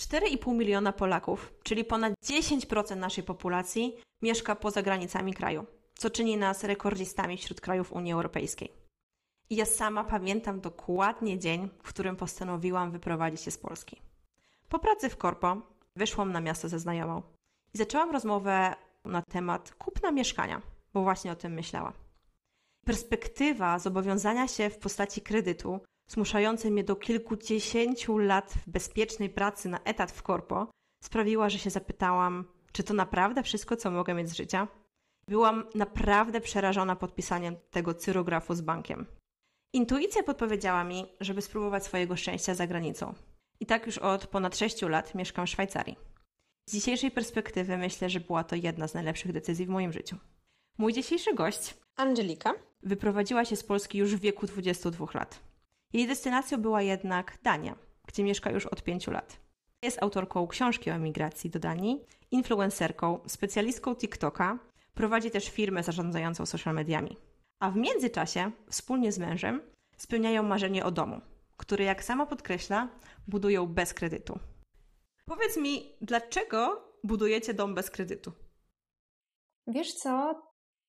4,5 miliona Polaków, czyli ponad 10% naszej populacji, mieszka poza granicami kraju, co czyni nas rekordzistami wśród krajów Unii Europejskiej. I ja sama pamiętam dokładnie dzień, w którym postanowiłam wyprowadzić się z Polski. Po pracy w korpo wyszłam na miasto ze znajomą i zaczęłam rozmowę na temat kupna mieszkania, bo właśnie o tym myślała. Perspektywa zobowiązania się w postaci kredytu, zmuszającej mnie do kilkudziesięciu lat bezpiecznej pracy na etat w korpo, sprawiła, że się zapytałam, czy to naprawdę wszystko, co mogę mieć z życia? Byłam naprawdę przerażona podpisaniem tego cyrografu z bankiem. Intuicja podpowiedziała mi, żeby spróbować swojego szczęścia za granicą. I tak już od ponad 6 lat mieszkam w Szwajcarii. Z dzisiejszej perspektywy myślę, że była to jedna z najlepszych decyzji w moim życiu. Mój dzisiejszy gość, Angelika, wyprowadziła się z Polski już w wieku 22 lat. Jej destynacją była jednak Dania, gdzie mieszka już od 5 lat. Jest autorką książki o emigracji do Danii, influencerką, specjalistką TikToka, prowadzi też firmę zarządzającą social mediami. A w międzyczasie, wspólnie z mężem, spełniają marzenie o domu, który, jak sama podkreśla, budują bez kredytu. Powiedz mi, dlaczego budujecie dom bez kredytu? Wiesz co?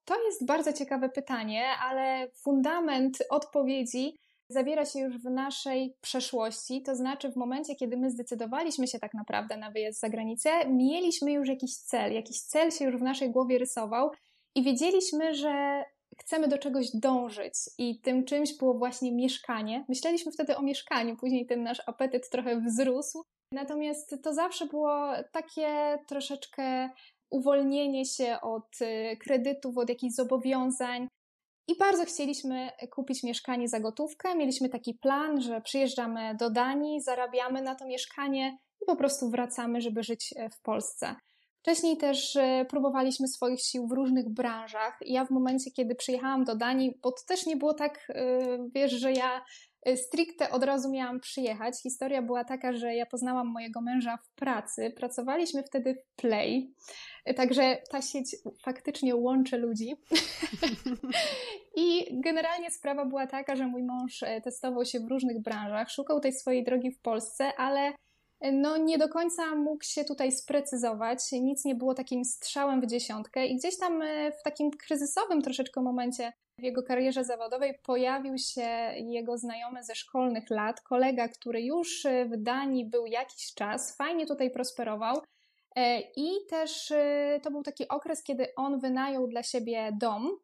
To jest bardzo ciekawe pytanie, ale fundament odpowiedzi zawiera się już w naszej przeszłości. To znaczy, w momencie, kiedy my zdecydowaliśmy się tak naprawdę na wyjazd za granicę, mieliśmy już jakiś cel, jakiś cel się już w naszej głowie rysował i wiedzieliśmy, że chcemy do czegoś dążyć i tym czymś było właśnie mieszkanie. Myśleliśmy wtedy o mieszkaniu, później ten nasz apetyt trochę wzrósł. Natomiast to zawsze było takie troszeczkę uwolnienie się od y, kredytów, od jakichś zobowiązań. I bardzo chcieliśmy kupić mieszkanie za gotówkę. Mieliśmy taki plan, że przyjeżdżamy do Danii, zarabiamy na to mieszkanie i po prostu wracamy, żeby żyć e, w Polsce. Wcześniej też e, próbowaliśmy swoich sił w różnych branżach. Ja w momencie, kiedy przyjechałam do Danii, bo to też nie było tak, e, wiesz, że ja stricte od razu miałam przyjechać. Historia była taka, że ja poznałam mojego męża w pracy. Pracowaliśmy wtedy w Play, także ta sieć faktycznie łączy ludzi. I generalnie sprawa była taka, że mój mąż testował się w różnych branżach, szukał tej swojej drogi w Polsce, ale no nie do końca mógł się tutaj sprecyzować, nic nie było takim strzałem w dziesiątkę i gdzieś tam w takim kryzysowym troszeczkę momencie w jego karierze zawodowej pojawił się jego znajomy ze szkolnych lat, kolega, który już e, w Danii był jakiś czas, fajnie tutaj prosperował e, i też to był taki okres, kiedy on wynajął dla siebie dom,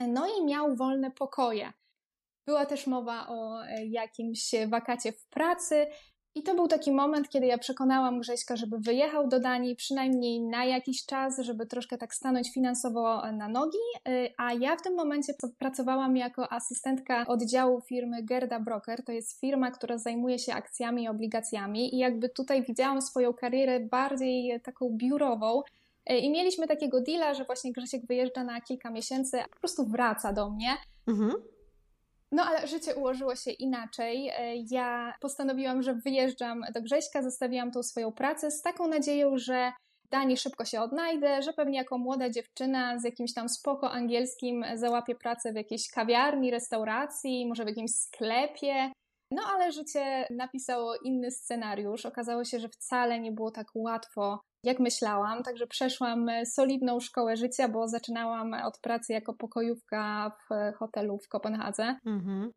no i miał wolne pokoje. Była też mowa o jakimś wakacie w pracy, i to był taki moment, kiedy ja przekonałam Grześka, żeby wyjechał do Danii przynajmniej na jakiś czas, żeby troszkę tak stanąć finansowo na nogi, y, a ja w tym momencie pracowałam jako asystentka oddziału firmy Gerda Broker. To jest firma, która zajmuje się akcjami i obligacjami i jakby tutaj widziałam swoją karierę bardziej taką biurową, y, i mieliśmy takiego deala, że właśnie Grzesiek wyjeżdża na kilka miesięcy, a po prostu wraca do mnie. Mhm. No ale życie ułożyło się inaczej. E, ja postanowiłam, że wyjeżdżam do Grześka, zostawiłam tą swoją pracę z taką nadzieją, że Danii szybko się odnajdę, że pewnie jako młoda dziewczyna z jakimś tam spoko angielskim załapię pracę w jakiejś kawiarni, restauracji, może w jakimś sklepie. No ale życie napisało inny scenariusz. Okazało się, że wcale nie było tak łatwo jak myślałam, także przeszłam e, solidną szkołę życia, bo zaczynałam od pracy jako pokojówka w hotelu w Kopenhadze. Mhm.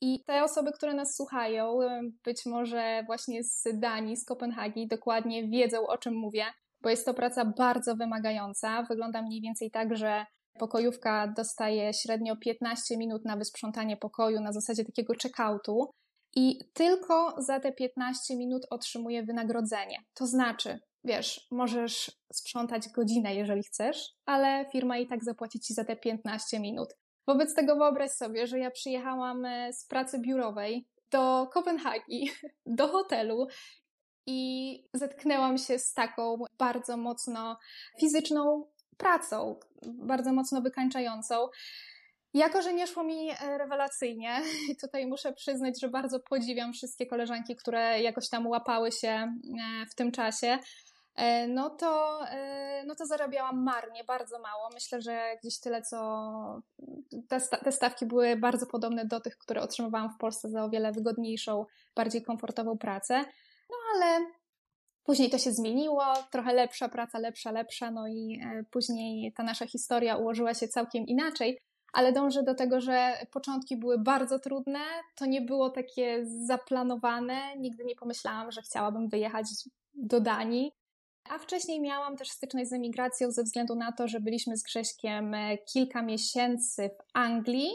I te osoby, które nas słuchają, e, być może właśnie z Danii, z Kopenhagi, dokładnie wiedzą, o czym mówię, bo jest to praca bardzo wymagająca. Wygląda mniej więcej tak, że pokojówka dostaje średnio 15 minut na wysprzątanie pokoju na zasadzie takiego check-outu. I tylko za te 15 minut otrzymuje wynagrodzenie. To znaczy, wiesz, możesz sprzątać godzinę, jeżeli chcesz, ale firma i tak zapłaci ci za te 15 minut. Wobec tego wyobraź sobie, że ja przyjechałam e, z pracy biurowej do Kopenhagi, do hotelu i zetknęłam się z taką bardzo mocno fizyczną pracą, bardzo mocno wykańczającą. Jako, że nie szło mi e, rewelacyjnie, tutaj muszę przyznać, że bardzo podziwiam wszystkie koleżanki, które jakoś tam łapały się e, w tym czasie. E, no to, e, no to zarabiałam marnie, bardzo mało. Myślę, że gdzieś tyle, co te, stawki były bardzo podobne do tych, które otrzymywałam w Polsce za o wiele wygodniejszą, bardziej komfortową pracę. No ale Później to się zmieniło, trochę lepsza praca, lepsza, lepsza, no i e, później ta nasza historia ułożyła się całkiem inaczej, ale dążę do tego, że początki były bardzo trudne, to nie było takie zaplanowane, nigdy nie pomyślałam, że chciałabym wyjechać do Danii. A wcześniej miałam też styczność z emigracją ze względu na to, że byliśmy z Grześkiem e, kilka miesięcy w Anglii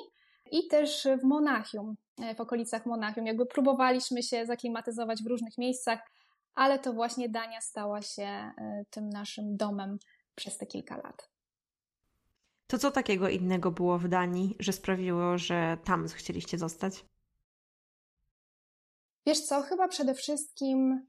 i też w Monachium, e, w okolicach Monachium. Jakby próbowaliśmy się zaklimatyzować w różnych miejscach, ale to właśnie Dania stała się e, tym naszym domem przez te kilka lat. To co takiego innego było w Danii, że sprawiło, że tam chcieliście zostać? Wiesz co, chyba przede wszystkim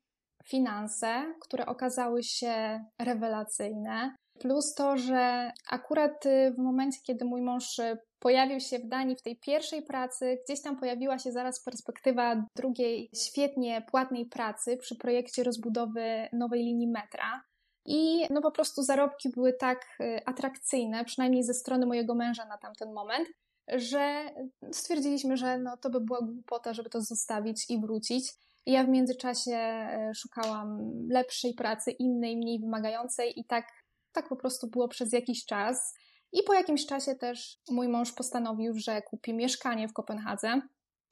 finanse, które okazały się rewelacyjne, plus to, że akurat y, w momencie, kiedy mój mąż y, pojawił się w Danii w tej pierwszej pracy, gdzieś tam pojawiła się zaraz perspektywa drugiej świetnie płatnej pracy przy projekcie rozbudowy nowej linii metra. I no po prostu zarobki były tak y, atrakcyjne, przynajmniej ze strony mojego męża na tamten moment, że stwierdziliśmy, że no to by była głupota, żeby to zostawić i wrócić. Ja w międzyczasie e, szukałam lepszej pracy, innej, mniej wymagającej i tak, tak po prostu było przez jakiś czas. I po jakimś czasie też mój mąż postanowił, że kupi mieszkanie w Kopenhadze.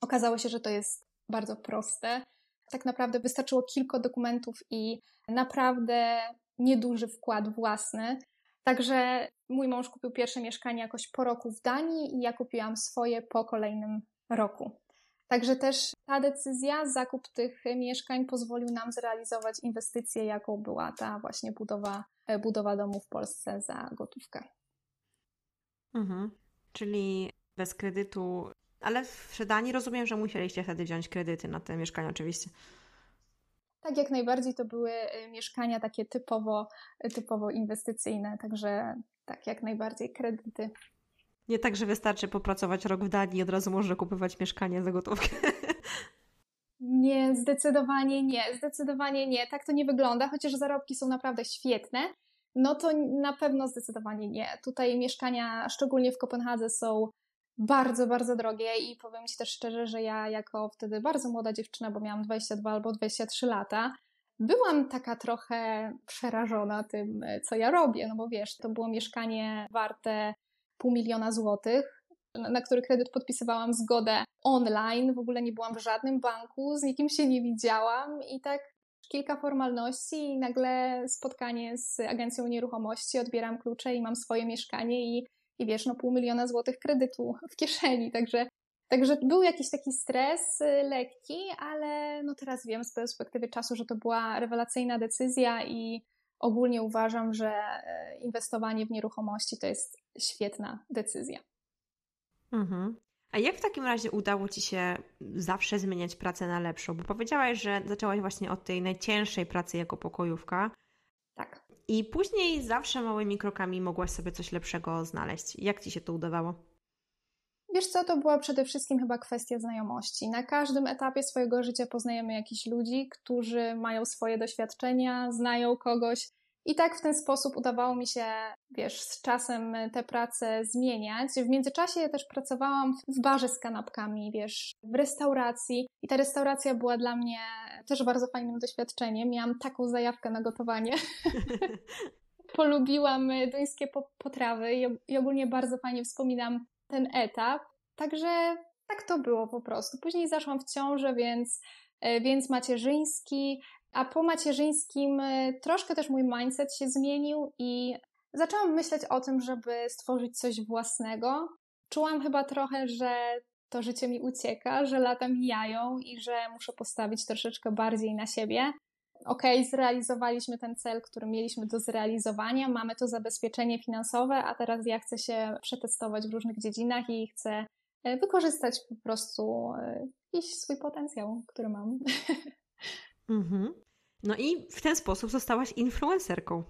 Okazało się, że to jest bardzo proste. Tak naprawdę wystarczyło kilka dokumentów i naprawdę nieduży wkład własny. Także mój mąż kupił pierwsze mieszkanie jakoś po roku w Danii i ja kupiłam swoje po kolejnym roku. Także też ta decyzja, zakup tych mieszkań pozwolił nam zrealizować inwestycję, jaką była ta właśnie budowa, e, budowa domu w Polsce za gotówkę. Mhm. Czyli bez kredytu, ale w Danii rozumiem, że musieliście wtedy wziąć kredyty na te mieszkania oczywiście. Tak, jak najbardziej to były e, mieszkania takie typowo, typowo inwestycyjne, także tak, jak najbardziej kredyty. Nie tak, że wystarczy popracować rok w Danii i od razu można kupować mieszkanie za gotówkę. Nie, zdecydowanie nie, zdecydowanie nie. Tak to nie wygląda, chociaż zarobki są naprawdę świetne. No to na pewno zdecydowanie nie. Tutaj mieszkania, szczególnie w Kopenhadze, są bardzo, bardzo drogie i powiem Ci też szczerze, że ja jako wtedy bardzo młoda dziewczyna, bo miałam 22 albo 23 lata, byłam taka trochę przerażona tym, co ja robię, no bo wiesz, to było mieszkanie warte pół miliona złotych, na który kredyt podpisywałam zgodę online, w ogóle nie byłam w żadnym banku, z nikim się nie widziałam i tak kilka formalności i nagle spotkanie z agencją nieruchomości, odbieram klucze i mam swoje mieszkanie i, i wiesz, no pół miliona złotych kredytu w kieszeni, także Także był jakiś taki stres y, lekki, ale no teraz wiem z perspektywy czasu, że to była rewelacyjna decyzja i ogólnie uważam, że e, inwestowanie w nieruchomości to jest świetna decyzja. Mhm. A jak w takim razie udało Ci się zawsze zmieniać pracę na lepszą? Bo powiedziałaś, że zaczęłaś właśnie od tej najcięższej pracy jako pokojówka. Tak. I później zawsze małymi krokami mogłaś sobie coś lepszego znaleźć. Jak Ci się to udawało? Wiesz co, to była przede wszystkim chyba kwestia znajomości. Na każdym etapie swojego życia poznajemy jakichś ludzi, którzy mają swoje doświadczenia, znają kogoś. I tak w ten sposób udawało mi się, wiesz, z czasem te prace zmieniać. W międzyczasie też pracowałam w barze z kanapkami, wiesz, w restauracji. I ta restauracja była dla mnie też bardzo fajnym doświadczeniem. Miałam taką zajawkę na gotowanie. Polubiłam duńskie potrawy i ogólnie bardzo fajnie wspominam ten etap. Także tak to było po prostu. Później zaszłam w ciążę, więc, e, więc macierzyński, a po macierzyńskim e, troszkę też mój mindset się zmienił i zaczęłam myśleć o tym, żeby stworzyć coś własnego. Czułam chyba trochę, że to życie mi ucieka, że lata mijają i że muszę postawić troszeczkę bardziej na siebie ok, zrealizowaliśmy ten cel, który mieliśmy do zrealizowania, mamy to zabezpieczenie finansowe, a teraz ja chcę się przetestować w różnych dziedzinach i chcę e, wykorzystać po prostu e, jakiś swój potencjał, który mam. Mhm. No i w ten sposób zostałaś influencerką.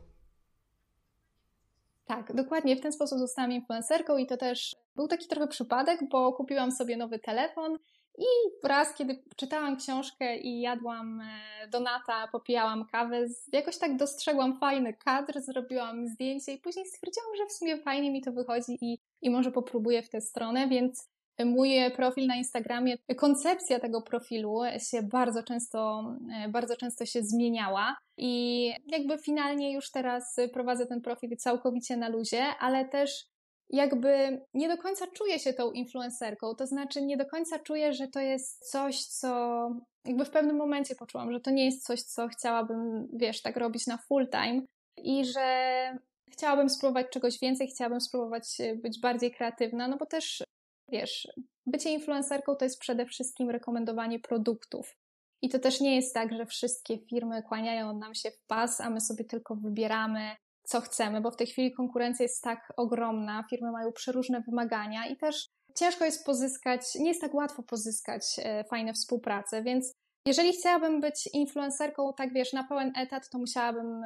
Tak, dokładnie w ten sposób zostałam influencerką i to też był taki trochę przypadek, bo kupiłam sobie nowy telefon i raz, kiedy czytałam książkę i jadłam e, donata, popijałam kawę, jakoś tak dostrzegłam fajny kadr, zrobiłam zdjęcie i później stwierdziłam, że w sumie fajnie mi to wychodzi i, i może popróbuję w tę stronę, więc mój profil na Instagramie, koncepcja tego profilu się bardzo często, bardzo często się zmieniała i jakby finalnie już teraz prowadzę ten profil całkowicie na luzie, ale też jakby nie do końca czuję się tą influencerką, to znaczy nie do końca czuję, że to jest coś, co jakby w pewnym momencie poczułam, że to nie jest coś, co chciałabym, wiesz, tak robić na full time i że chciałabym spróbować czegoś więcej, chciałabym spróbować być bardziej kreatywna, no bo też, wiesz, bycie influencerką to jest przede wszystkim rekomendowanie produktów. I to też nie jest tak, że wszystkie firmy kłaniają nam się w pas, a my sobie tylko wybieramy, co chcemy, bo w tej chwili konkurencja jest tak ogromna, firmy mają przeróżne wymagania i też ciężko jest pozyskać, nie jest tak łatwo pozyskać e, fajne współprace, więc jeżeli chciałabym być influencerką, tak wiesz, na pełen etat, to musiałabym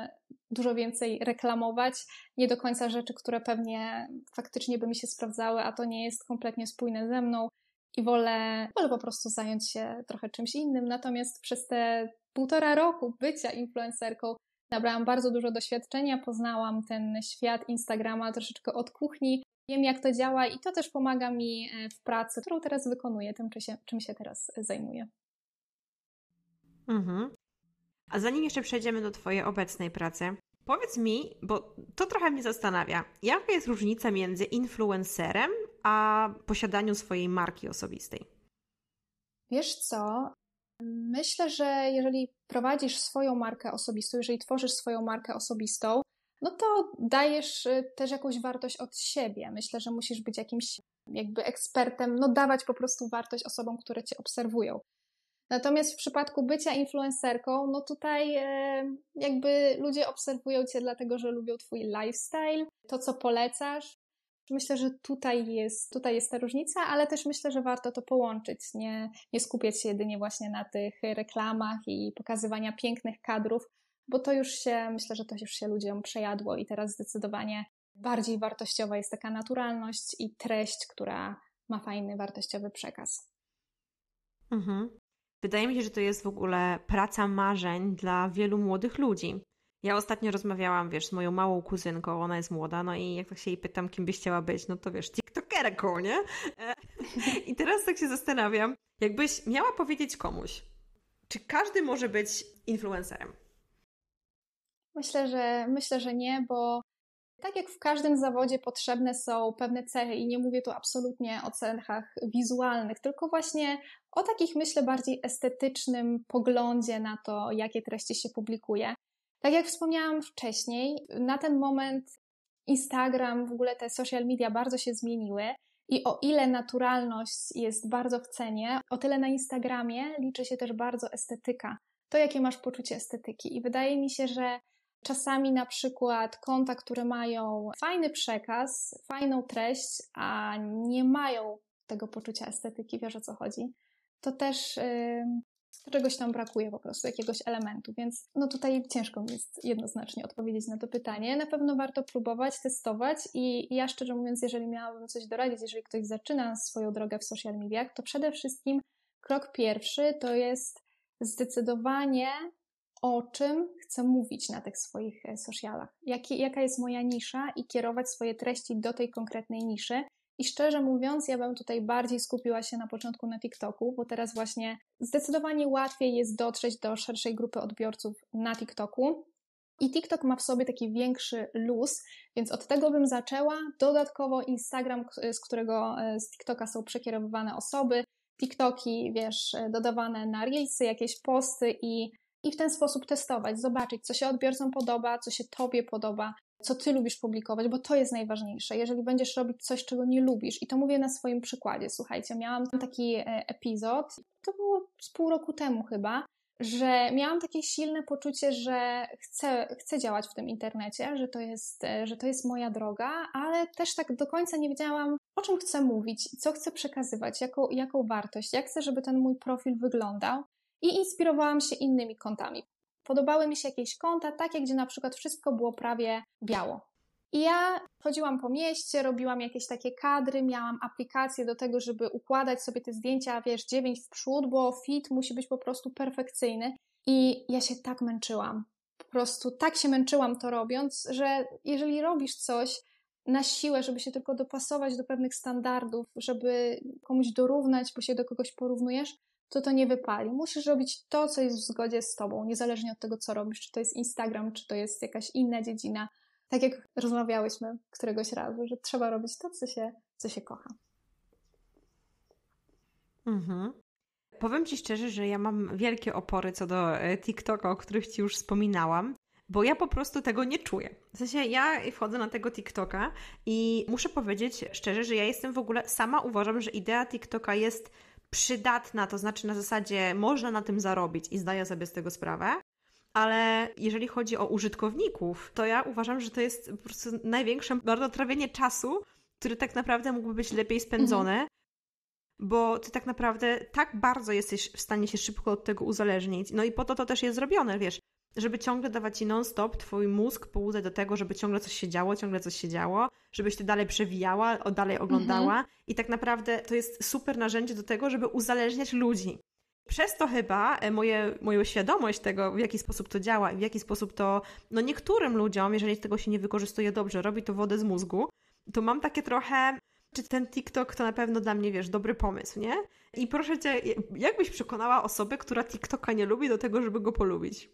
dużo więcej reklamować, nie do końca rzeczy, które pewnie faktycznie by mi się sprawdzały, a to nie jest kompletnie spójne ze mną i wolę, wolę po prostu zająć się trochę czymś innym. Natomiast przez te półtora roku bycia influencerką nabrałam bardzo dużo doświadczenia, poznałam ten świat Instagrama troszeczkę od kuchni, wiem jak to działa i to też pomaga mi e, w pracy, którą teraz wykonuję, tym czym się, czym się teraz zajmuję. Mhm. A zanim jeszcze przejdziemy do Twojej obecnej pracy, powiedz mi, bo to trochę mnie zastanawia, jaka jest różnica między influencerem a posiadaniu swojej marki osobistej? Wiesz co? Myślę, że jeżeli prowadzisz swoją markę osobistą, jeżeli tworzysz swoją markę osobistą, no to dajesz y, też jakąś wartość od siebie. Myślę, że musisz być jakimś jakby ekspertem, no dawać po prostu wartość osobom, które cię obserwują. Natomiast w przypadku bycia influencerką, no tutaj e, jakby ludzie obserwują cię dlatego, że lubią twój lifestyle, to co polecasz. Myślę, że tutaj jest, tutaj jest ta różnica, ale też myślę, że warto to połączyć, nie, nie skupiać się jedynie właśnie na tych reklamach i pokazywania pięknych kadrów, bo to już się, myślę, że to już się ludziom przejadło i teraz zdecydowanie bardziej wartościowa jest taka naturalność i treść, która ma fajny, wartościowy przekaz. Mhm. Wydaje mi się, że to jest w ogóle praca marzeń dla wielu młodych ludzi. Ja ostatnio rozmawiałam, wiesz, z moją małą kuzynką, ona jest młoda, no i jak tak się jej pytam, kim byś chciała być, no to wiesz, tiktokerką, nie? I teraz tak się zastanawiam, jakbyś miała powiedzieć komuś, czy każdy może być influencerem? Myślę, że myślę, że nie, bo tak jak w każdym zawodzie potrzebne są pewne cechy, i nie mówię tu absolutnie o cechach wizualnych, tylko właśnie o takich, myślę, bardziej estetycznym poglądzie na to, jakie treści się publikuje. Tak jak wspomniałam wcześniej, na ten moment Instagram, w ogóle te social media bardzo się zmieniły. I o ile naturalność jest bardzo w cenie, o tyle na Instagramie liczy się też bardzo estetyka. To, jakie masz poczucie estetyki. I wydaje mi się, że czasami na przykład konta, które mają fajny przekaz, fajną treść, a nie mają tego poczucia estetyki, wiesz o co chodzi, to też yy, czegoś tam brakuje po prostu, jakiegoś elementu, więc no tutaj ciężko mi jest jednoznacznie odpowiedzieć na to pytanie. Na pewno warto próbować, testować i ja szczerze mówiąc, jeżeli miałabym coś doradzić, jeżeli ktoś zaczyna swoją drogę w social mediach, to przede wszystkim krok pierwszy to jest zdecydowanie o czym chcę mówić na tych swoich e, socialach, jaki, jaka jest moja nisza i kierować swoje treści do tej konkretnej niszy. I szczerze mówiąc, ja bym tutaj bardziej skupiła się na początku na TikToku, bo teraz właśnie zdecydowanie łatwiej jest dotrzeć do szerszej grupy odbiorców na TikToku. I TikTok ma w sobie taki większy luz, więc od tego bym zaczęła. Dodatkowo Instagram, z którego e, z TikToka są przekierowywane osoby, TikToki, wiesz, e, dodawane na Reelsy, jakieś posty i i w ten sposób testować, zobaczyć, co się odbiorcom podoba, co się Tobie podoba, co Ty lubisz publikować, bo to jest najważniejsze. Jeżeli będziesz robić coś, czego nie lubisz, i to mówię na swoim przykładzie, słuchajcie, miałam taki e, epizod, to było z pół roku temu chyba, że miałam takie silne poczucie, że chcę, chcę działać w tym internecie, że to, jest, e, że to jest moja droga, ale też tak do końca nie wiedziałam, o czym chcę mówić, co chcę przekazywać, jaką, jaką wartość, jak chcę, żeby ten mój profil wyglądał i inspirowałam się innymi kontami. Podobały mi się jakieś konta, takie, gdzie na przykład wszystko było prawie biało. I ja chodziłam po mieście, robiłam jakieś takie kadry, miałam aplikację do tego, żeby układać sobie te zdjęcia, wiesz, dziewięć w przód, bo fit musi być po prostu perfekcyjny. I ja się tak męczyłam. Po prostu tak się męczyłam to robiąc, że jeżeli robisz coś, na siłę, żeby się tylko dopasować do pewnych standardów, żeby komuś dorównać, bo się do kogoś porównujesz, to to nie wypali. Musisz robić to, co jest w zgodzie z tobą, niezależnie od tego, co robisz, czy to jest Instagram, czy to jest jakaś inna dziedzina. Tak jak rozmawiałyśmy któregoś razu, że trzeba robić to, co się, co się kocha. Mhm. Powiem Ci szczerze, że ja mam wielkie opory co do e, TikToka, o których Ci już wspominałam, bo ja po prostu tego nie czuję. W sensie ja wchodzę na tego TikToka i muszę powiedzieć szczerze, że ja jestem w ogóle, sama uważam, że idea TikToka jest przydatna, to znaczy na zasadzie można na tym zarobić i zdaję sobie z tego sprawę. Ale jeżeli chodzi o użytkowników, to ja uważam, że to jest po prostu największe marnotrawienie czasu, który tak naprawdę mógłby być lepiej spędzony, mhm bo ty tak naprawdę tak bardzo jesteś w stanie się szybko od tego uzależnić. No i po to to też jest zrobione, wiesz, żeby ciągle dawać ci non-stop twój mózg połudzać do tego, żeby ciągle coś się działo, ciągle coś się działo, żebyś ty dalej przewijała, dalej oglądała mhm. i tak naprawdę to jest super narzędzie do tego, żeby uzależniać ludzi. Przez to chyba e, moje, moją świadomość tego, w jaki sposób to działa i w jaki sposób to, no niektórym ludziom, jeżeli tego się nie wykorzystuje dobrze, robi to wodę z mózgu, to mam takie trochę czy ten TikTok to na pewno dla mnie, wiesz, dobry pomysł, nie? I proszę cię, jakbyś przekonała osobę, która TikToka nie lubi, do tego, żeby go polubić?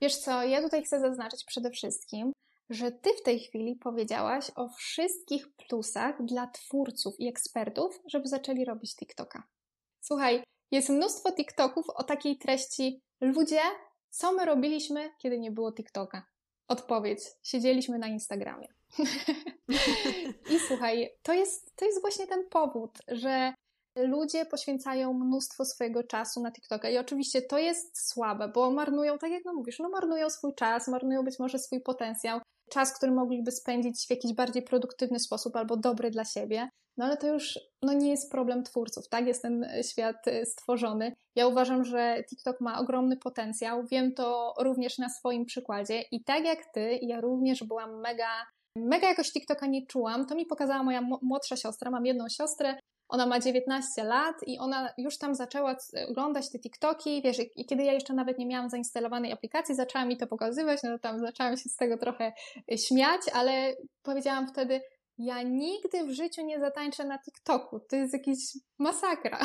Wiesz co, ja tutaj chcę zaznaczyć przede wszystkim, że ty w tej chwili powiedziałaś o wszystkich plusach dla twórców i ekspertów, żeby zaczęli robić TikToka. Słuchaj, jest mnóstwo TikToków o takiej treści: Ludzie, co my robiliśmy, kiedy nie było TikToka? Odpowiedź: siedzieliśmy na Instagramie. I słuchaj, to jest, to jest właśnie ten powód, że ludzie poświęcają mnóstwo swojego czasu na TikToka. I oczywiście to jest słabe, bo marnują, tak jak no mówisz, no marnują swój czas, marnują być może swój potencjał, czas, który mogliby spędzić w jakiś bardziej produktywny sposób albo dobry dla siebie. No ale to już no, nie jest problem twórców, tak? Jest ten świat y, stworzony. Ja uważam, że TikTok ma ogromny potencjał. Wiem to również na swoim przykładzie. I tak jak ty, ja również byłam mega Mega jakoś TikToka nie czułam. To mi pokazała moja młodsza siostra. Mam jedną siostrę, ona ma 19 lat i ona już tam zaczęła oglądać te TikToki, wiesz, i kiedy ja jeszcze nawet nie miałam zainstalowanej aplikacji, zaczęła mi to pokazywać, no to tam zaczęłam się z tego trochę e, śmiać, ale powiedziałam wtedy, ja nigdy w życiu nie zatańczę na TikToku, to jest jakiś masakra.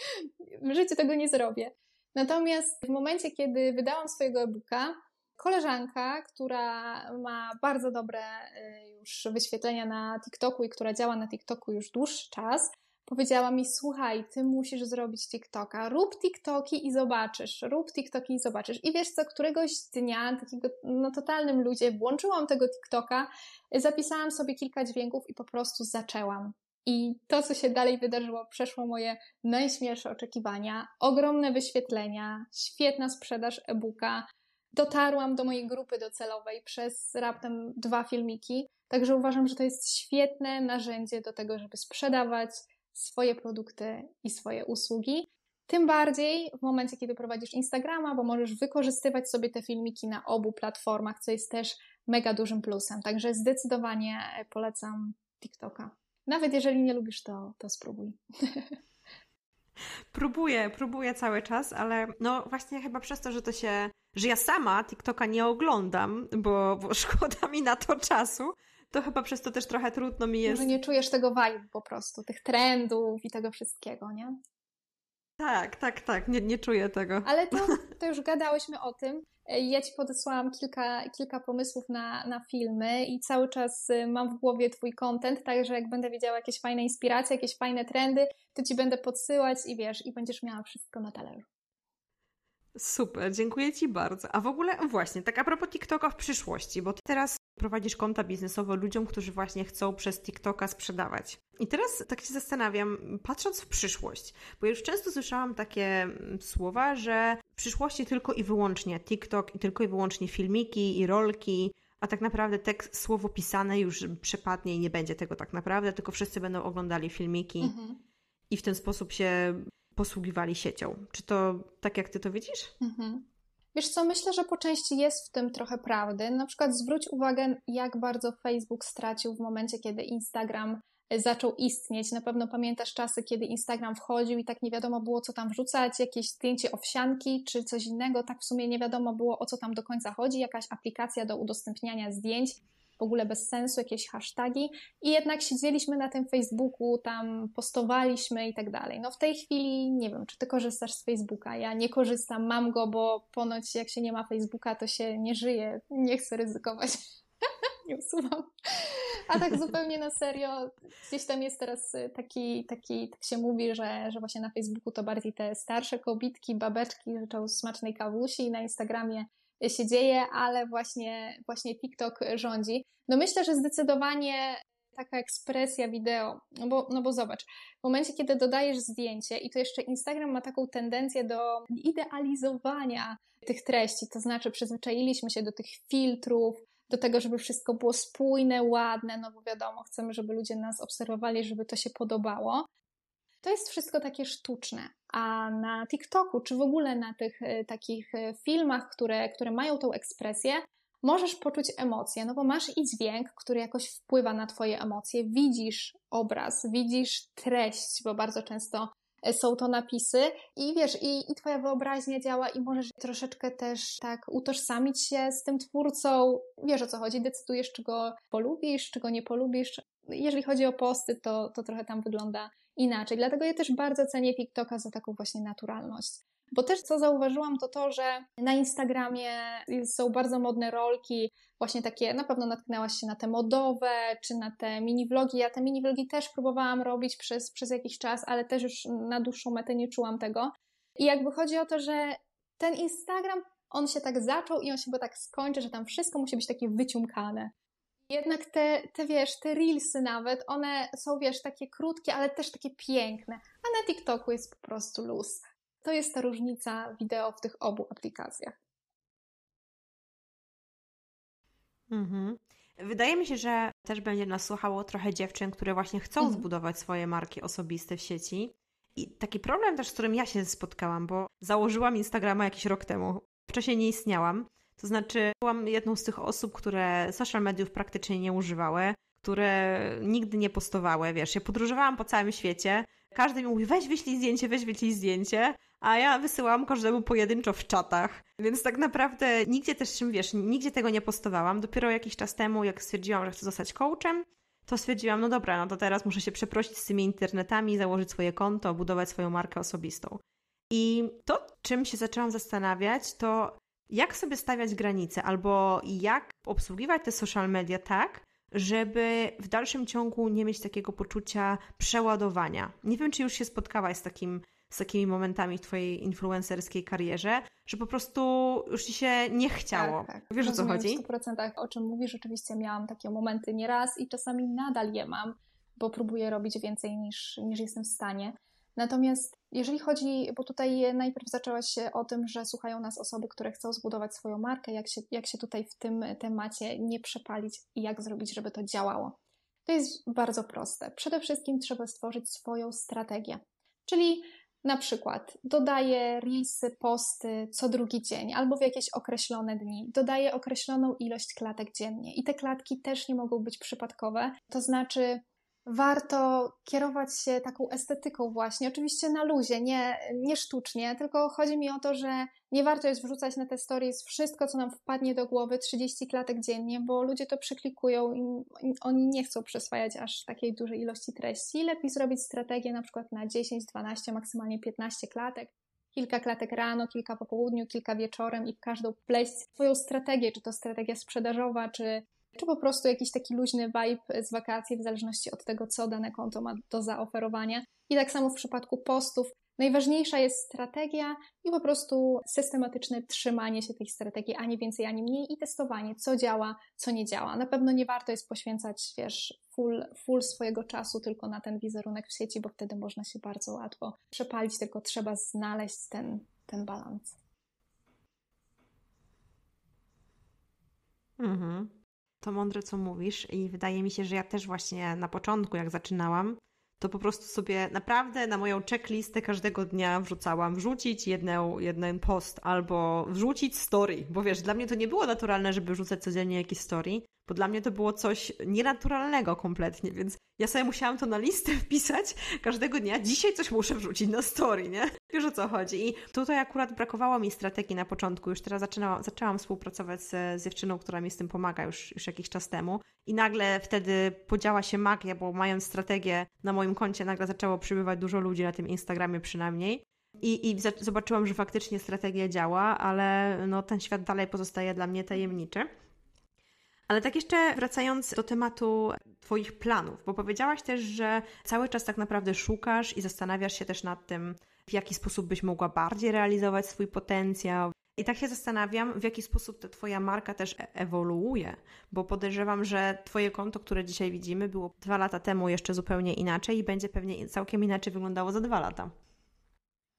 w życiu tego nie zrobię. Natomiast w momencie, kiedy wydałam swojego e-booka, koleżanka, która ma bardzo dobre y, już wyświetlenia na TikToku i która działa na TikToku już dłuższy czas, powiedziała mi: Słuchaj, ty musisz zrobić TikToka, rób TikToki i zobaczysz, rób TikToki i zobaczysz. I wiesz co, któregoś dnia, takiego no, totalnym ludzie, włączyłam tego TikToka, zapisałam sobie kilka dźwięków i po prostu zaczęłam. I to, co się dalej wydarzyło, przeszło moje najśmielsze oczekiwania. Ogromne wyświetlenia, świetna sprzedaż e-booka, dotarłam do mojej grupy docelowej przez raptem dwa filmiki. Także uważam, że to jest świetne narzędzie do tego, żeby sprzedawać swoje produkty i swoje usługi. Tym bardziej w momencie, kiedy prowadzisz Instagrama, bo możesz wykorzystywać sobie te filmiki na obu platformach, co jest też mega dużym plusem. Także zdecydowanie polecam TikToka. Nawet jeżeli nie lubisz, to, to spróbuj. Próbuję, próbuję cały czas, ale no właśnie chyba przez to, że to się że ja sama TikToka nie oglądam, bo, bo szkoda mi na to czasu, to chyba przez to też trochę trudno mi jest. Może nie czujesz tego vibe po prostu, tych trendów i tego wszystkiego, nie? Tak, tak, tak, nie, nie czuję tego. Ale to, to już gadałyśmy o tym. Ja Ci podesłałam kilka, kilka pomysłów na, na filmy i cały czas y, mam w głowie Twój content, także jak będę wiedziała jakieś fajne inspiracje, jakieś fajne trendy, to Ci będę podsyłać i wiesz, i będziesz miała wszystko na talerzu. Super, dziękuję Ci bardzo. A w ogóle właśnie, tak a propos TikToka w przyszłości, bo Ty teraz prowadzisz konta biznesowe ludziom, którzy właśnie chcą przez TikToka sprzedawać. I teraz tak się zastanawiam, patrząc w przyszłość, bo już często słyszałam takie mm, słowa, że w przyszłości tylko i wyłącznie TikTok i tylko i wyłącznie filmiki i rolki, a tak naprawdę tekst, słowo pisane już przepadnie i nie będzie tego tak naprawdę, tylko wszyscy będą oglądali filmiki mhm. i w ten sposób się posługiwali siecią. Czy to tak, jak ty to widzisz? Mhm. Wiesz co, myślę, że po części jest w tym trochę prawdy. Na przykład zwróć uwagę, jak bardzo Facebook stracił w momencie, kiedy Instagram e, zaczął istnieć. Na pewno pamiętasz czasy, kiedy Instagram wchodził i tak nie wiadomo było, co tam wrzucać, jakieś zdjęcie owsianki czy coś innego. Tak w sumie nie wiadomo było, o co tam do końca chodzi, jakaś aplikacja do udostępniania zdjęć. W ogóle bez sensu, jakieś hasztagi i jednak siedzieliśmy na tym Facebooku, tam postowaliśmy i tak dalej. No w tej chwili nie wiem, czy ty korzystasz z Facebooka. Ja nie korzystam, mam go, bo ponoć jak się nie ma Facebooka, to się nie żyje. Nie chcę ryzykować. nie usuwam. A tak zupełnie na serio, gdzieś tam jest teraz taki, taki tak się mówi, że, że właśnie na Facebooku to bardziej te starsze kobitki, babeczki życzą smacznej kawusi i na Instagramie się dzieje, ale właśnie, właśnie TikTok rządzi. No myślę, że zdecydowanie taka ekspresja wideo, no bo, no bo zobacz, w momencie, kiedy dodajesz zdjęcie i to jeszcze Instagram ma taką tendencję do idealizowania tych treści, to znaczy przyzwyczailiśmy się do tych filtrów, do tego, żeby wszystko było spójne, ładne, no bo wiadomo, chcemy, żeby ludzie nas obserwowali, żeby to się podobało. To jest wszystko takie sztuczne. A na TikToku, czy w ogóle na tych e, takich e, filmach, które, które mają tą ekspresję, możesz poczuć emocje, no bo masz i dźwięk, który jakoś wpływa na Twoje emocje. Widzisz obraz, widzisz treść, bo bardzo często e, są to napisy i wiesz, i, i Twoja wyobraźnia działa i możesz troszeczkę też tak utożsamić się z tym twórcą. Wiesz o co chodzi, decydujesz, czy go polubisz, czy go nie polubisz. Jeżeli chodzi o posty, to, to trochę tam wygląda inaczej. Dlatego ja też bardzo cenię TikToka za taką właśnie naturalność. Bo też co zauważyłam, to to, że na Instagramie są bardzo modne rolki, właśnie takie, na pewno natknęłaś się na te modowe, czy na te mini-vlogi. Ja te mini-vlogi też próbowałam robić przez, przez jakiś czas, ale też już na dłuższą metę nie czułam tego. I jakby chodzi o to, że ten Instagram, on się tak zaczął i on się chyba tak skończy, że tam wszystko musi być takie wyciumkane. Jednak te, te, wiesz, te reelsy nawet, one są, wiesz, takie krótkie, ale też takie piękne. A na TikToku jest po prostu luz. To jest ta różnica wideo w tych obu aplikacjach. Mhm. Wydaje mi się, że też będzie nas słuchało trochę dziewczyn, które właśnie chcą mhm. zbudować swoje marki osobiste w sieci. I taki problem też, z którym ja się spotkałam, bo założyłam Instagrama jakiś rok temu. Wcześniej nie istniałam. To znaczy, byłam jedną z tych osób, które social mediów praktycznie nie używały, które nigdy nie postowały. Wiesz, ja podróżowałam po całym świecie. Każdy mi mówi, weź wyślij zdjęcie, weź wyślij zdjęcie, a ja wysyłam każdemu pojedynczo w czatach. Więc tak naprawdę nigdzie też, wiesz, nigdzie tego nie postowałam. Dopiero jakiś czas temu, jak stwierdziłam, że chcę zostać coachem, to stwierdziłam, no dobra, no to teraz muszę się przeprosić z tymi internetami, założyć swoje konto, budować swoją markę osobistą. I to, czym się zaczęłam zastanawiać, to jak sobie stawiać granice albo jak obsługiwać te social media tak, żeby w dalszym ciągu nie mieć takiego poczucia przeładowania. Nie wiem, czy już się spotkałaś z, takim, z takimi momentami w Twojej influencerskiej karierze, że po prostu już Ci się nie chciało. Tak, tak. Wiesz o co chodzi? W 100% o czym mówisz, rzeczywiście miałam takie momenty nieraz i czasami nadal je mam, bo próbuję robić więcej niż, niż jestem w stanie. Natomiast jeżeli chodzi, bo tutaj najpierw zaczęłaś o tym, że słuchają nas osoby, które chcą zbudować swoją markę, jak się, jak się tutaj w tym temacie nie przepalić i jak zrobić, żeby to działało. To jest bardzo proste. Przede wszystkim trzeba stworzyć swoją strategię. Czyli na przykład dodaję reelsy, posty co drugi dzień albo w jakieś określone dni. Dodaję określoną ilość klatek dziennie i te klatki też nie mogą być przypadkowe. To znaczy warto kierować się taką estetyką właśnie, oczywiście na luzie, nie, nie sztucznie, tylko chodzi mi o to, że nie warto jest wrzucać na te stories wszystko, co nam wpadnie do głowy, 30 klatek dziennie, bo ludzie to przeklikują i oni nie chcą przyswajać aż takiej dużej ilości treści. Lepiej zrobić strategię na przykład na 10, 12, maksymalnie 15 klatek. Kilka klatek rano, kilka po południu, kilka wieczorem i w każdą pleść swoją strategię, czy to strategia sprzedażowa, czy czy po prostu jakiś taki luźny vibe z wakacji, w zależności od tego, co dane konto ma do zaoferowania. I tak samo w przypadku postów. Najważniejsza jest strategia i po prostu systematyczne trzymanie się tej strategii, ani więcej, ani mniej i testowanie, co działa, co nie działa. Na pewno nie warto jest poświęcać, wiesz, full, full swojego czasu tylko na ten wizerunek w sieci, bo wtedy można się bardzo łatwo przepalić, tylko trzeba znaleźć ten, ten balans. Mhm to mądre, co mówisz, i wydaje mi się, że ja też właśnie na początku, jak zaczynałam, to po prostu sobie naprawdę na moją checklistę każdego dnia wrzucałam wrzucić jedną, jeden post albo wrzucić story, bo wiesz, dla mnie to nie było naturalne, żeby wrzucać codziennie jakieś story, bo dla mnie to było coś nienaturalnego kompletnie, więc ja sobie musiałam to na listę wpisać każdego dnia. Dzisiaj coś muszę wrzucić na story, nie? Wiesz o co chodzi. I tutaj akurat brakowało mi strategii na początku. Już teraz zaczynałam, zaczęłam współpracować z, z dziewczyną, która mi z tym pomaga już, już jakiś czas temu. I nagle wtedy podziała się magia, bo mając strategię na moim koncie, nagle zaczęło przybywać dużo ludzi na tym Instagramie przynajmniej. I, I zobaczyłam, że faktycznie strategia działa, ale no, ten świat dalej pozostaje dla mnie tajemniczy. Ale tak jeszcze wracając do tematu Twoich planów, bo powiedziałaś też, że cały czas tak naprawdę szukasz i zastanawiasz się też nad tym, w jaki sposób byś mogła bardziej realizować swój potencjał. I tak się zastanawiam, w jaki sposób ta Twoja marka też e- ewoluuje, bo podejrzewam, że Twoje konto, które dzisiaj widzimy, było dwa lata temu jeszcze zupełnie inaczej i będzie pewnie całkiem inaczej wyglądało za dwa lata.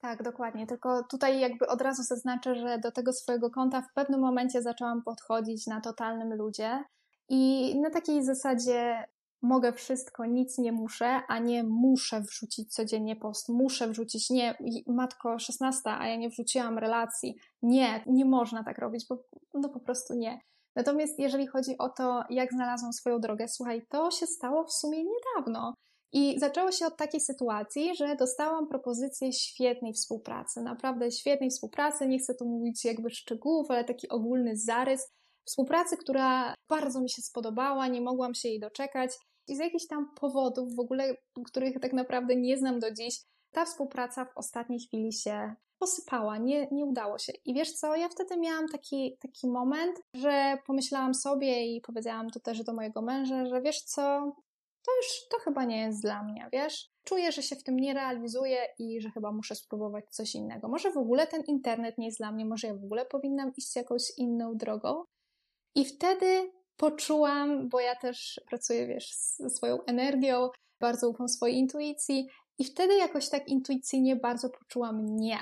Tak, dokładnie. Tylko tutaj jakby od razu zaznaczę, że do tego swojego konta w pewnym momencie zaczęłam podchodzić na totalnym ludzie i na takiej zasadzie mogę wszystko, nic nie muszę, a nie muszę wrzucić codziennie post, muszę wrzucić, nie, matko 16, a ja nie wrzuciłam relacji. Nie, nie można tak robić, bo no po prostu nie. Natomiast jeżeli chodzi o to, jak znalazłam swoją drogę, słuchaj, to się stało w sumie niedawno. I zaczęło się od takiej sytuacji, że dostałam propozycję świetnej współpracy, naprawdę świetnej współpracy. Nie chcę tu mówić jakby szczegółów, ale taki ogólny zarys współpracy, która bardzo mi się spodobała, nie mogłam się jej doczekać. I z jakichś tam powodów, w ogóle, których tak naprawdę nie znam do dziś, ta współpraca w ostatniej chwili się posypała, nie, nie udało się. I wiesz co, ja wtedy miałam taki, taki moment, że pomyślałam sobie i powiedziałam to też do mojego męża, że wiesz co, to już to chyba nie jest dla mnie, wiesz? Czuję, że się w tym nie realizuję i że chyba muszę spróbować coś innego. Może w ogóle ten internet nie jest dla mnie, może ja w ogóle powinnam iść jakąś inną drogą. I wtedy poczułam, bo ja też pracuję, wiesz, ze swoją energią, bardzo ufam swojej intuicji, i wtedy jakoś tak intuicyjnie bardzo poczułam: nie,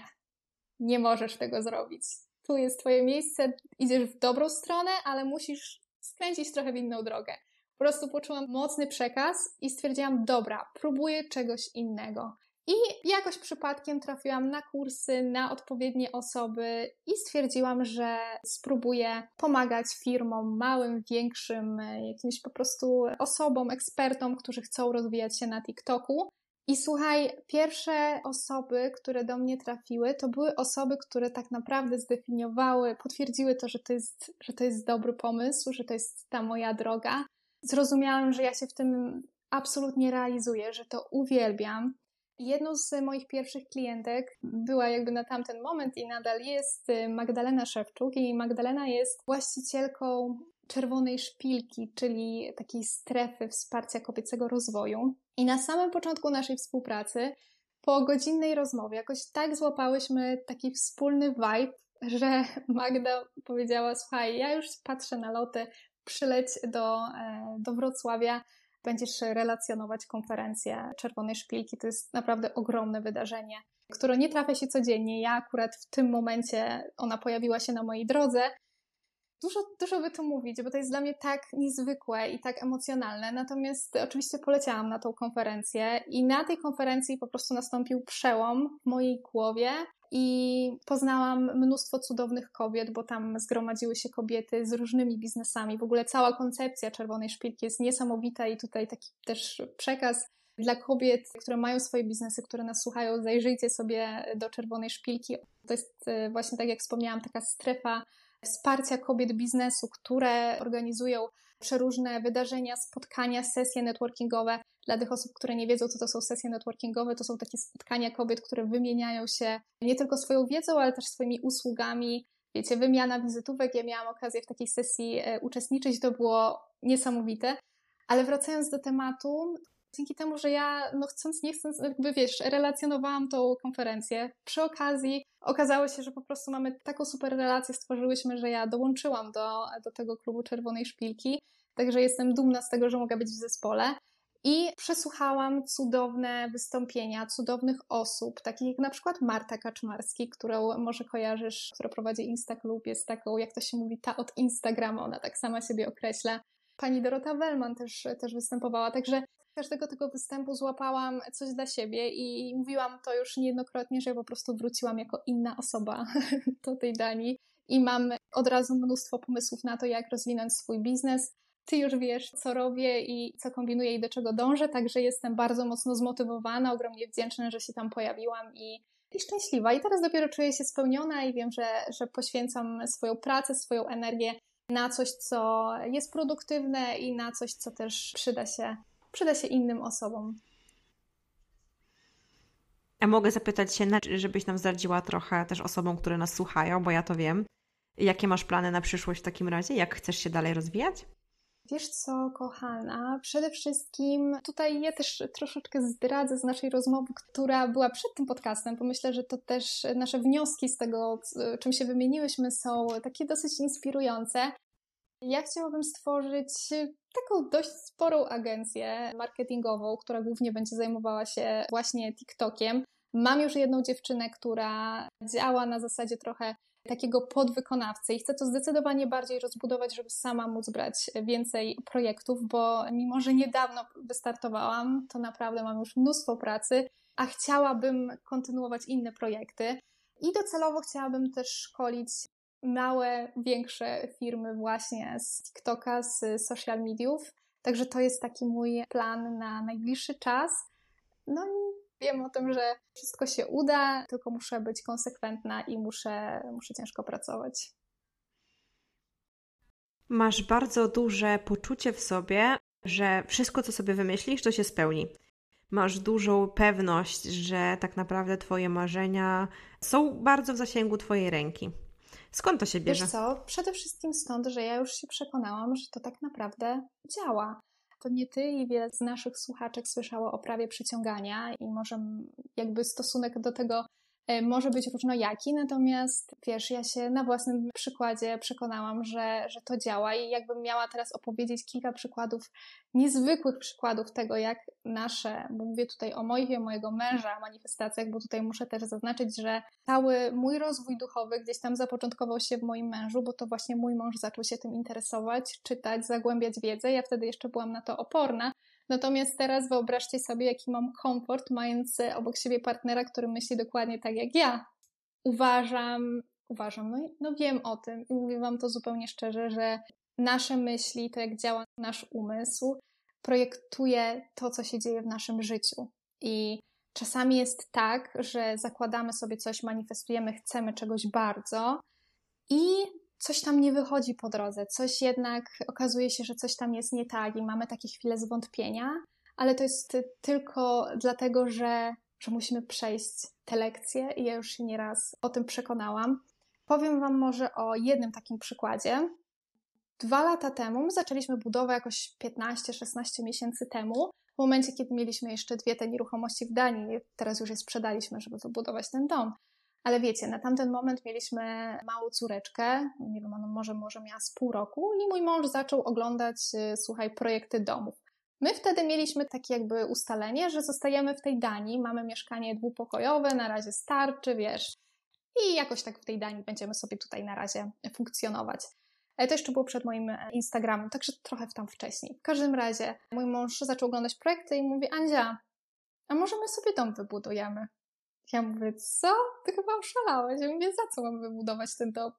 nie możesz tego zrobić. Tu jest Twoje miejsce, idziesz w dobrą stronę, ale musisz skręcić trochę w inną drogę. Po prostu poczułam mocny przekaz i stwierdziłam, dobra, próbuję czegoś innego. I jakoś przypadkiem trafiłam na kursy, na odpowiednie osoby i stwierdziłam, że spróbuję pomagać firmom, małym, większym, jakimś po prostu osobom, ekspertom, którzy chcą rozwijać się na TikToku. I słuchaj, pierwsze osoby, które do mnie trafiły, to były osoby, które tak naprawdę zdefiniowały, potwierdziły to, że to jest, że to jest dobry pomysł, że to jest ta moja droga zrozumiałam, że ja się w tym absolutnie realizuję, że to uwielbiam. Jedną z moich pierwszych klientek była jakby na tamten moment i nadal jest y, Magdalena Szewczuk i Magdalena jest właścicielką Czerwonej Szpilki, czyli takiej strefy wsparcia kobiecego rozwoju. I na samym początku naszej współpracy, po godzinnej rozmowie, jakoś tak złapałyśmy taki wspólny vibe, że Magda powiedziała: Słuchaj, ja już patrzę na loty, przyleć do, e, do Wrocławia, będziesz relacjonować konferencję Czerwonej Szpilki. To jest naprawdę ogromne wydarzenie, które nie trafia się codziennie. Ja akurat w tym momencie ona pojawiła się na mojej drodze. Dużo, dużo by tu mówić, bo to jest dla mnie tak niezwykłe i tak emocjonalne. Natomiast oczywiście poleciałam na tą konferencję i na tej konferencji po prostu nastąpił przełom w mojej głowie i poznałam mnóstwo cudownych kobiet, bo tam zgromadziły się kobiety z różnymi biznesami. W ogóle cała koncepcja Czerwonej Szpilki jest niesamowita i tutaj taki też przekaz dla kobiet, które mają swoje biznesy, które nas słuchają, zajrzyjcie sobie do Czerwonej Szpilki. To jest e, właśnie, tak jak wspomniałam, taka strefa wsparcia kobiet biznesu, które organizują przeróżne wydarzenia, spotkania, sesje networkingowe. Dla tych osób, które nie wiedzą, co to są sesje networkingowe, to są takie spotkania kobiet, które wymieniają się nie tylko swoją wiedzą, ale też swoimi usługami. Wiecie, wymiana wizytówek. Ja miałam okazję w takiej sesji e, uczestniczyć, to było niesamowite. Ale wracając do tematu, dzięki temu, że ja, no chcąc, nie chcąc, jakby wiesz, relacjonowałam tą konferencję. Przy okazji okazało się, że po prostu mamy taką super relację, stworzyłyśmy, że ja dołączyłam do, do tego klubu Czerwonej Szpilki. Także jestem dumna z tego, że mogę być w zespole. I przesłuchałam cudowne wystąpienia cudownych osób, takich jak na przykład Marta Kaczmarski, którą może kojarzysz, która prowadzi Instaklub, jest taką, jak to się mówi, ta od Instagrama, ona tak sama siebie określa. Pani Dorota Wellman też, też występowała, także każdego tego występu złapałam coś dla siebie i mówiłam to już niejednokrotnie, że po prostu wróciłam jako inna osoba do tej Danii i mam od razu mnóstwo pomysłów na to, jak rozwinąć swój biznes. ty już wiesz, co robię i co kombinuję i do czego dążę, także jestem bardzo mocno zmotywowana, ogromnie wdzięczna, że się tam pojawiłam i, i szczęśliwa. I teraz dopiero czuję się spełniona i wiem, że, że poświęcam swoją pracę, swoją energię na coś, co jest produktywne i na coś, co też przyda się, przyda się innym osobom. A mogę zapytać się, żebyś nam zdradziła trochę też osobom, które nas słuchają, bo ja to wiem. Jakie masz plany na przyszłość w takim razie? Jak chcesz się dalej rozwijać? Wiesz co, kochana, przede wszystkim tutaj ja też troszeczkę zdradzę z naszej rozmowy, która była przed tym podcastem, bo myślę, że to też nasze wnioski z tego, czym się wymieniłyśmy, są takie dosyć inspirujące. Ja chciałabym stworzyć taką dość sporą agencję marketingową, która głównie będzie zajmowała się właśnie TikTokiem. Mam już jedną dziewczynę, która działa na zasadzie trochę takiego podwykonawcy i chcę to zdecydowanie bardziej rozbudować, żeby sama móc brać więcej projektów, bo mimo, że niedawno wystartowałam, to naprawdę mam już mnóstwo pracy, a chciałabym kontynuować inne projekty. I docelowo chciałabym też szkolić małe, większe firmy właśnie z TikToka, z social mediów. Także to jest taki mój plan na najbliższy czas. No i wiem o tym, że wszystko się uda, tylko muszę być konsekwentna i muszę, muszę ciężko pracować. Masz bardzo duże poczucie w sobie, że wszystko, co sobie wymyślisz, to się spełni. Masz dużą pewność, że tak naprawdę Twoje marzenia są bardzo w zasięgu Twojej ręki. Skąd to się bierze? Wiesz co? Przede wszystkim stąd, że ja już się przekonałam, że to tak naprawdę działa. To nie ty i wiele z naszych słuchaczek słyszało o prawie przyciągania i może jakby stosunek do tego może być różnojaki, natomiast wiesz, ja się na własnym przykładzie przekonałam, że, że to działa i jakbym miała teraz opowiedzieć kilka przykładów, niezwykłych przykładów tego, jak nasze, bo mówię tutaj o moich i mojego męża manifestacjach, bo tutaj muszę też zaznaczyć, że cały mój rozwój duchowy gdzieś tam zapoczątkował się w moim mężu, bo to właśnie mój mąż zaczął się tym interesować, czytać, zagłębiać wiedzę. Ja wtedy jeszcze byłam na to oporna, Natomiast teraz wyobraźcie sobie, jaki mam komfort, mając obok siebie partnera, który myśli dokładnie tak jak ja. Uważam, uważam, no, no wiem o tym i mówię Wam to zupełnie szczerze, że nasze myśli, to jak działa nasz umysł, projektuje to, co się dzieje w naszym życiu. I czasami jest tak, że zakładamy sobie coś, manifestujemy, chcemy czegoś bardzo i coś tam nie wychodzi po drodze, coś jednak okazuje się, że coś tam jest nie tak i mamy takie chwile zwątpienia, ale to jest tylko dlatego, że, że musimy przejść te lekcje i ja już się nieraz o tym przekonałam. Powiem Wam może o jednym takim przykładzie. Dwa lata temu my zaczęliśmy budowę jakoś 15-16 miesięcy temu, w momencie, kiedy mieliśmy jeszcze dwie te nieruchomości w Danii. Teraz już je sprzedaliśmy, żeby wybudować ten dom. Ale wiecie, na tamten moment mieliśmy małą córeczkę, nie wiem, ona może, może miała z pół roku i mój mąż zaczął oglądać, y, słuchaj, projekty domów. My wtedy mieliśmy takie jakby ustalenie, że zostajemy w tej Danii, mamy mieszkanie dwupokojowe, na razie starczy, wiesz, i jakoś tak w tej Danii będziemy sobie tutaj na razie funkcjonować. To jeszcze było przed moim Instagramem, także trochę tam wcześniej. W każdym razie mój mąż zaczął oglądać projekty i mówi, Andzia, a może my sobie dom wybudujemy? Ja mówię, co? Ty chyba oszalałeś. Ja mówię, za co mam wybudować ten dom?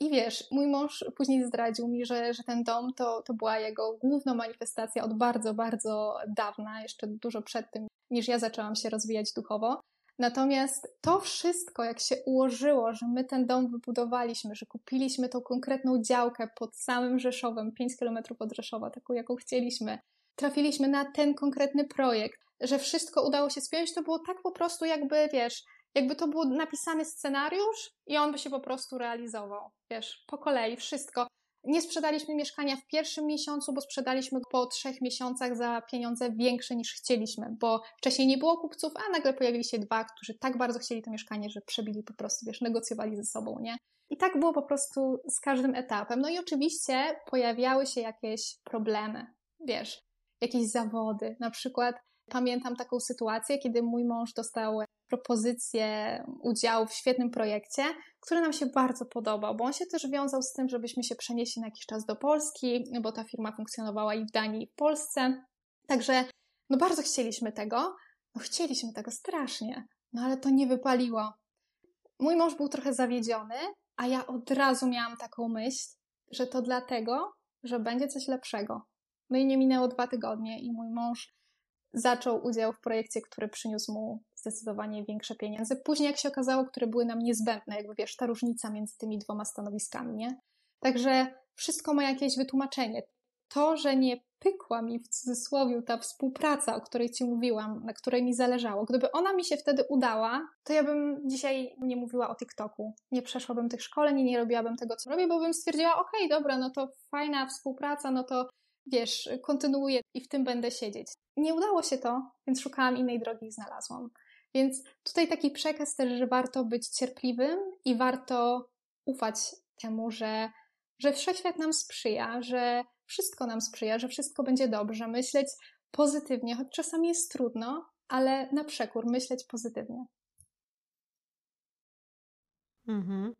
I wiesz, mój mąż później zdradził mi, że, że ten dom to, to była jego główna manifestacja od bardzo, bardzo dawna, jeszcze dużo przed tym, niż ja zaczęłam się rozwijać duchowo. Natomiast to wszystko, jak się ułożyło, że my ten dom wybudowaliśmy, że kupiliśmy tą konkretną działkę pod samym Rzeszowem, 5 km od Rzeszowa, taką jaką chcieliśmy, trafiliśmy na ten konkretny projekt, że wszystko udało się spiąć, to było tak po prostu jakby, wiesz, jakby to był napisany scenariusz i on by się po prostu realizował, wiesz, po kolei, wszystko. Nie sprzedaliśmy mieszkania w pierwszym miesiącu, bo sprzedaliśmy po trzech miesiącach za pieniądze większe niż chcieliśmy, bo wcześniej nie było kupców, a nagle pojawili się dwa, którzy tak bardzo chcieli to mieszkanie, że przebili po prostu, wiesz, negocjowali ze sobą, nie? I tak było po prostu z każdym etapem. No i oczywiście pojawiały się jakieś problemy, wiesz, jakieś zawody. Na przykład pamiętam taką sytuację, kiedy mój mąż dostał propozycję udziału w świetnym projekcie, który nam się bardzo podobał, bo on się też wiązał z tym, żebyśmy się przenieśli na jakiś czas do Polski, bo ta firma funkcjonowała i w Danii, i w Polsce. Także no bardzo chcieliśmy tego, no chcieliśmy tego strasznie, no ale to nie wypaliło. Mój mąż był trochę zawiedziony, a ja od razu miałam taką myśl, że to dlatego, że będzie coś lepszego. No i nie minęło dwa tygodnie i mój mąż zaczął udział w projekcie, który przyniósł mu zdecydowanie większe pieniądze. Później, jak się okazało, które były nam niezbędne, jakby wiesz, ta różnica między tymi dwoma stanowiskami, nie? Także wszystko ma jakieś wytłumaczenie. To, że nie pykła mi w cudzysłowie ta współpraca, o której Ci mówiłam, na której mi zależało, gdyby ona mi się wtedy udała, to ja bym dzisiaj nie mówiła o TikToku. Nie przeszłabym tych szkoleń i nie robiłabym tego, co robię, bo bym stwierdziła, okej, okay, dobra, no to fajna współpraca, no to wiesz, kontynuuję i w tym będę siedzieć. Nie udało się to, więc szukałam innej drogi i znalazłam. Więc tutaj taki przekaz też, że warto być cierpliwym i warto ufać temu, że, że wszechświat nam sprzyja, że wszystko nam sprzyja, że wszystko będzie dobrze, myśleć pozytywnie, choć czasami jest trudno, ale na przekór myśleć pozytywnie. Mhm.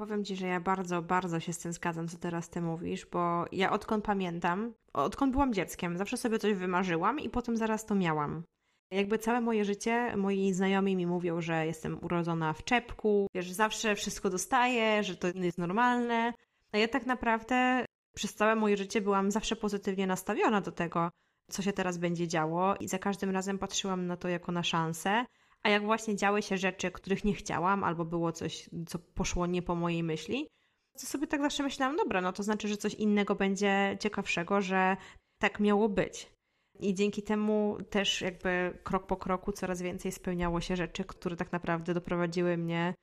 Powiem Ci, że ja bardzo, bardzo się z tym zgadzam, co teraz Ty mówisz, bo ja odkąd pamiętam, odkąd byłam dzieckiem, zawsze sobie coś wymarzyłam i potem zaraz to miałam. Jakby całe moje życie moi znajomi mi mówią, że jestem urodzona w czepku, że zawsze wszystko dostaję, że to jest normalne. A ja tak naprawdę przez całe moje życie byłam zawsze pozytywnie nastawiona do tego, co się teraz będzie działo i za każdym razem patrzyłam na to jako na szansę. A jak właśnie działy się rzeczy, których nie chciałam, albo było coś, co poszło nie po mojej myśli, to sobie tak zawsze myślałam, dobra, no to znaczy, że coś innego będzie ciekawszego, że tak miało być. I dzięki temu też jakby krok po kroku coraz więcej spełniało się rzeczy, które tak naprawdę doprowadziły mnie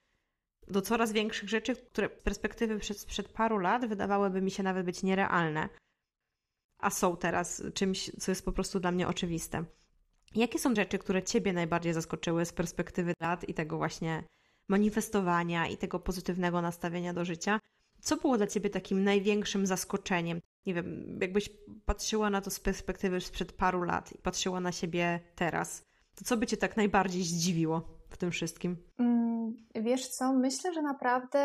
do coraz większych rzeczy, które z perspektywy przed, paru lat wydawałyby mi się nawet być nierealne, a są teraz czymś, co jest po prostu dla mnie oczywiste. Jakie są rzeczy, które Ciebie najbardziej zaskoczyły z perspektywy lat i tego właśnie manifestowania i tego pozytywnego nastawienia do życia? Co było dla Ciebie takim największym zaskoczeniem? Nie wiem, jakbyś patrzyła na to z perspektywy sprzed paru lat i patrzyła na siebie teraz, to co by Cię tak najbardziej zdziwiło w tym wszystkim? Mm, wiesz co, myślę, że naprawdę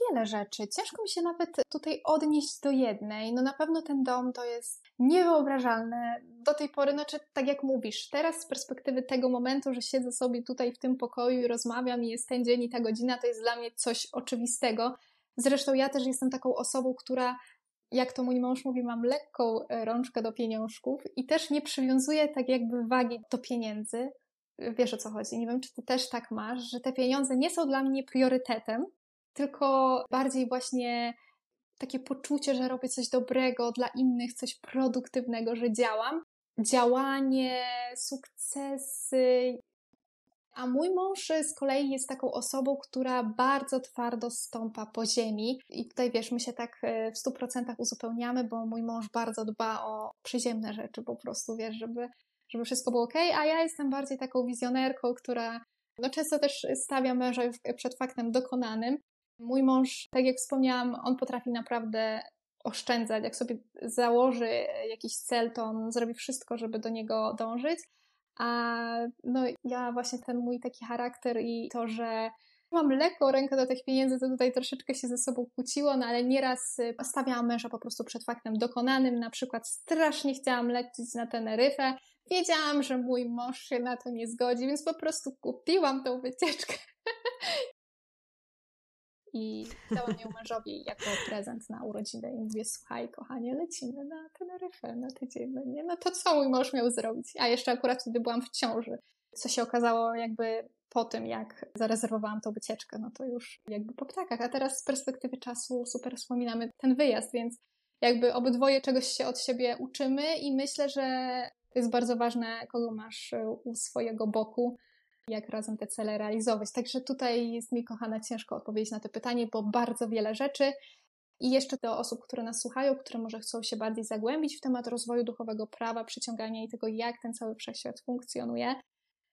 wiele rzeczy. Ciężko mi się nawet tutaj odnieść do jednej. No na pewno ten dom to jest niewyobrażalne. Do tej pory, znaczy tak jak mówisz, teraz z perspektywy tego momentu, że siedzę sobie tutaj w tym pokoju i rozmawiam i jest ten dzień i ta godzina, to jest dla mnie coś oczywistego. Zresztą ja też jestem taką osobą, która jak to mój mąż mówi, mam lekką rączkę do pieniążków i też nie przywiązuję tak jakby wagi do pieniędzy. Wiesz o co chodzi. Nie wiem, czy ty też tak masz, że te pieniądze nie są dla mnie priorytetem, tylko bardziej właśnie takie poczucie, że robię coś dobrego dla innych, coś produktywnego, że działam. Działanie, sukcesy, a mój mąż z kolei jest taką osobą, która bardzo twardo stąpa po ziemi. I tutaj wiesz, my się tak e, w stu procentach uzupełniamy, bo mój mąż bardzo dba o przyziemne rzeczy po prostu, wiesz, żeby, żeby wszystko było ok, a ja jestem bardziej taką wizjonerką, która no często też stawia męża przed faktem dokonanym. Mój mąż, tak jak wspomniałam, on potrafi naprawdę oszczędzać. Jak sobie założy jakiś cel, to on zrobi wszystko, żeby do niego dążyć. A no ja właśnie ten mój taki charakter i to, że mam lekką rękę do tych pieniędzy, to tutaj troszeczkę się ze sobą kłóciło, no ale nieraz y, stawiałam męża po prostu przed faktem dokonanym. Na przykład strasznie chciałam lecieć na Teneryfę. Wiedziałam, że mój mąż się na to nie zgodzi, więc po prostu kupiłam tą wycieczkę. I dałam ją mężowi jako prezent na urodziny i mówię, słuchaj kochanie, lecimy na Teneryfę na tydzień. No, nie? no to co mój mąż miał zrobić? A jeszcze akurat wtedy byłam w ciąży, co się okazało jakby po tym, jak zarezerwowałam tą wycieczkę, no to już jakby po ptakach. A teraz z perspektywy czasu super wspominamy ten wyjazd, więc jakby obydwoje czegoś się od siebie uczymy i myślę, że to jest bardzo ważne, kogo masz u swojego boku, jak razem te cele realizować. Także tutaj jest mi, kochana, ciężko odpowiedzieć na to pytanie, bo bardzo wiele rzeczy. I jeszcze do osób, które nas słuchają, które może chcą się bardziej zagłębić w temat rozwoju duchowego prawa, przyciągania i tego, jak ten cały wszechświat funkcjonuje,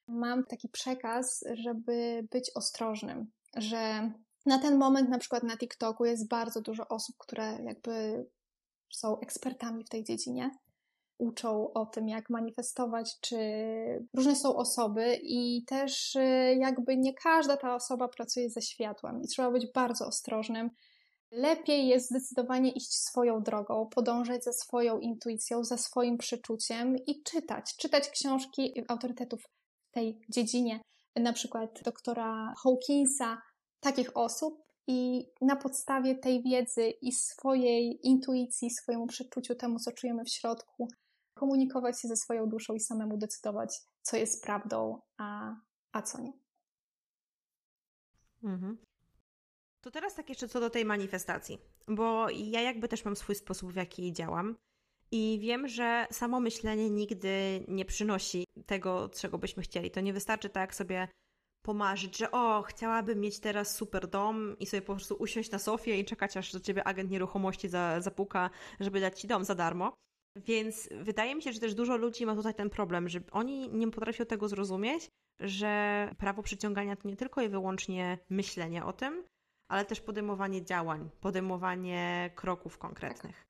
mam taki przekaz, żeby być ostrożnym, że na ten moment, na przykład na TikToku, jest bardzo dużo osób, które jakby są ekspertami w tej dziedzinie uczą o tym, jak manifestować, czy różne są osoby i też y, jakby nie każda ta osoba pracuje ze światłem i trzeba być bardzo ostrożnym. Lepiej jest zdecydowanie iść swoją drogą, podążać za swoją intuicją, za swoim przeczuciem i czytać. Czytać książki autorytetów w tej dziedzinie, na przykład doktora Hawkinsa, takich osób, i na podstawie tej wiedzy i swojej intuicji, swojemu przeczuciu temu, co czujemy w środku, komunikować się ze swoją duszą i samemu decydować, co jest prawdą, a, a co nie. Mhm. To teraz tak jeszcze co do tej manifestacji, bo ja jakby też mam swój sposób, w jaki działam. I wiem, że samo myślenie nigdy nie przynosi tego, czego byśmy chcieli. To nie wystarczy tak sobie pomarzyć, że o, chciałabym mieć teraz super dom i sobie po prostu usiąść na sofie i czekać, aż do ciebie agent nieruchomości za, zapuka, żeby dać ci dom za darmo. Więc wydaje mi się, że też dużo ludzi ma tutaj ten problem, że oni nie potrafią tego zrozumieć, że prawo przyciągania to nie tylko i wyłącznie myślenie o tym, ale też podejmowanie działań, podejmowanie kroków konkretnych.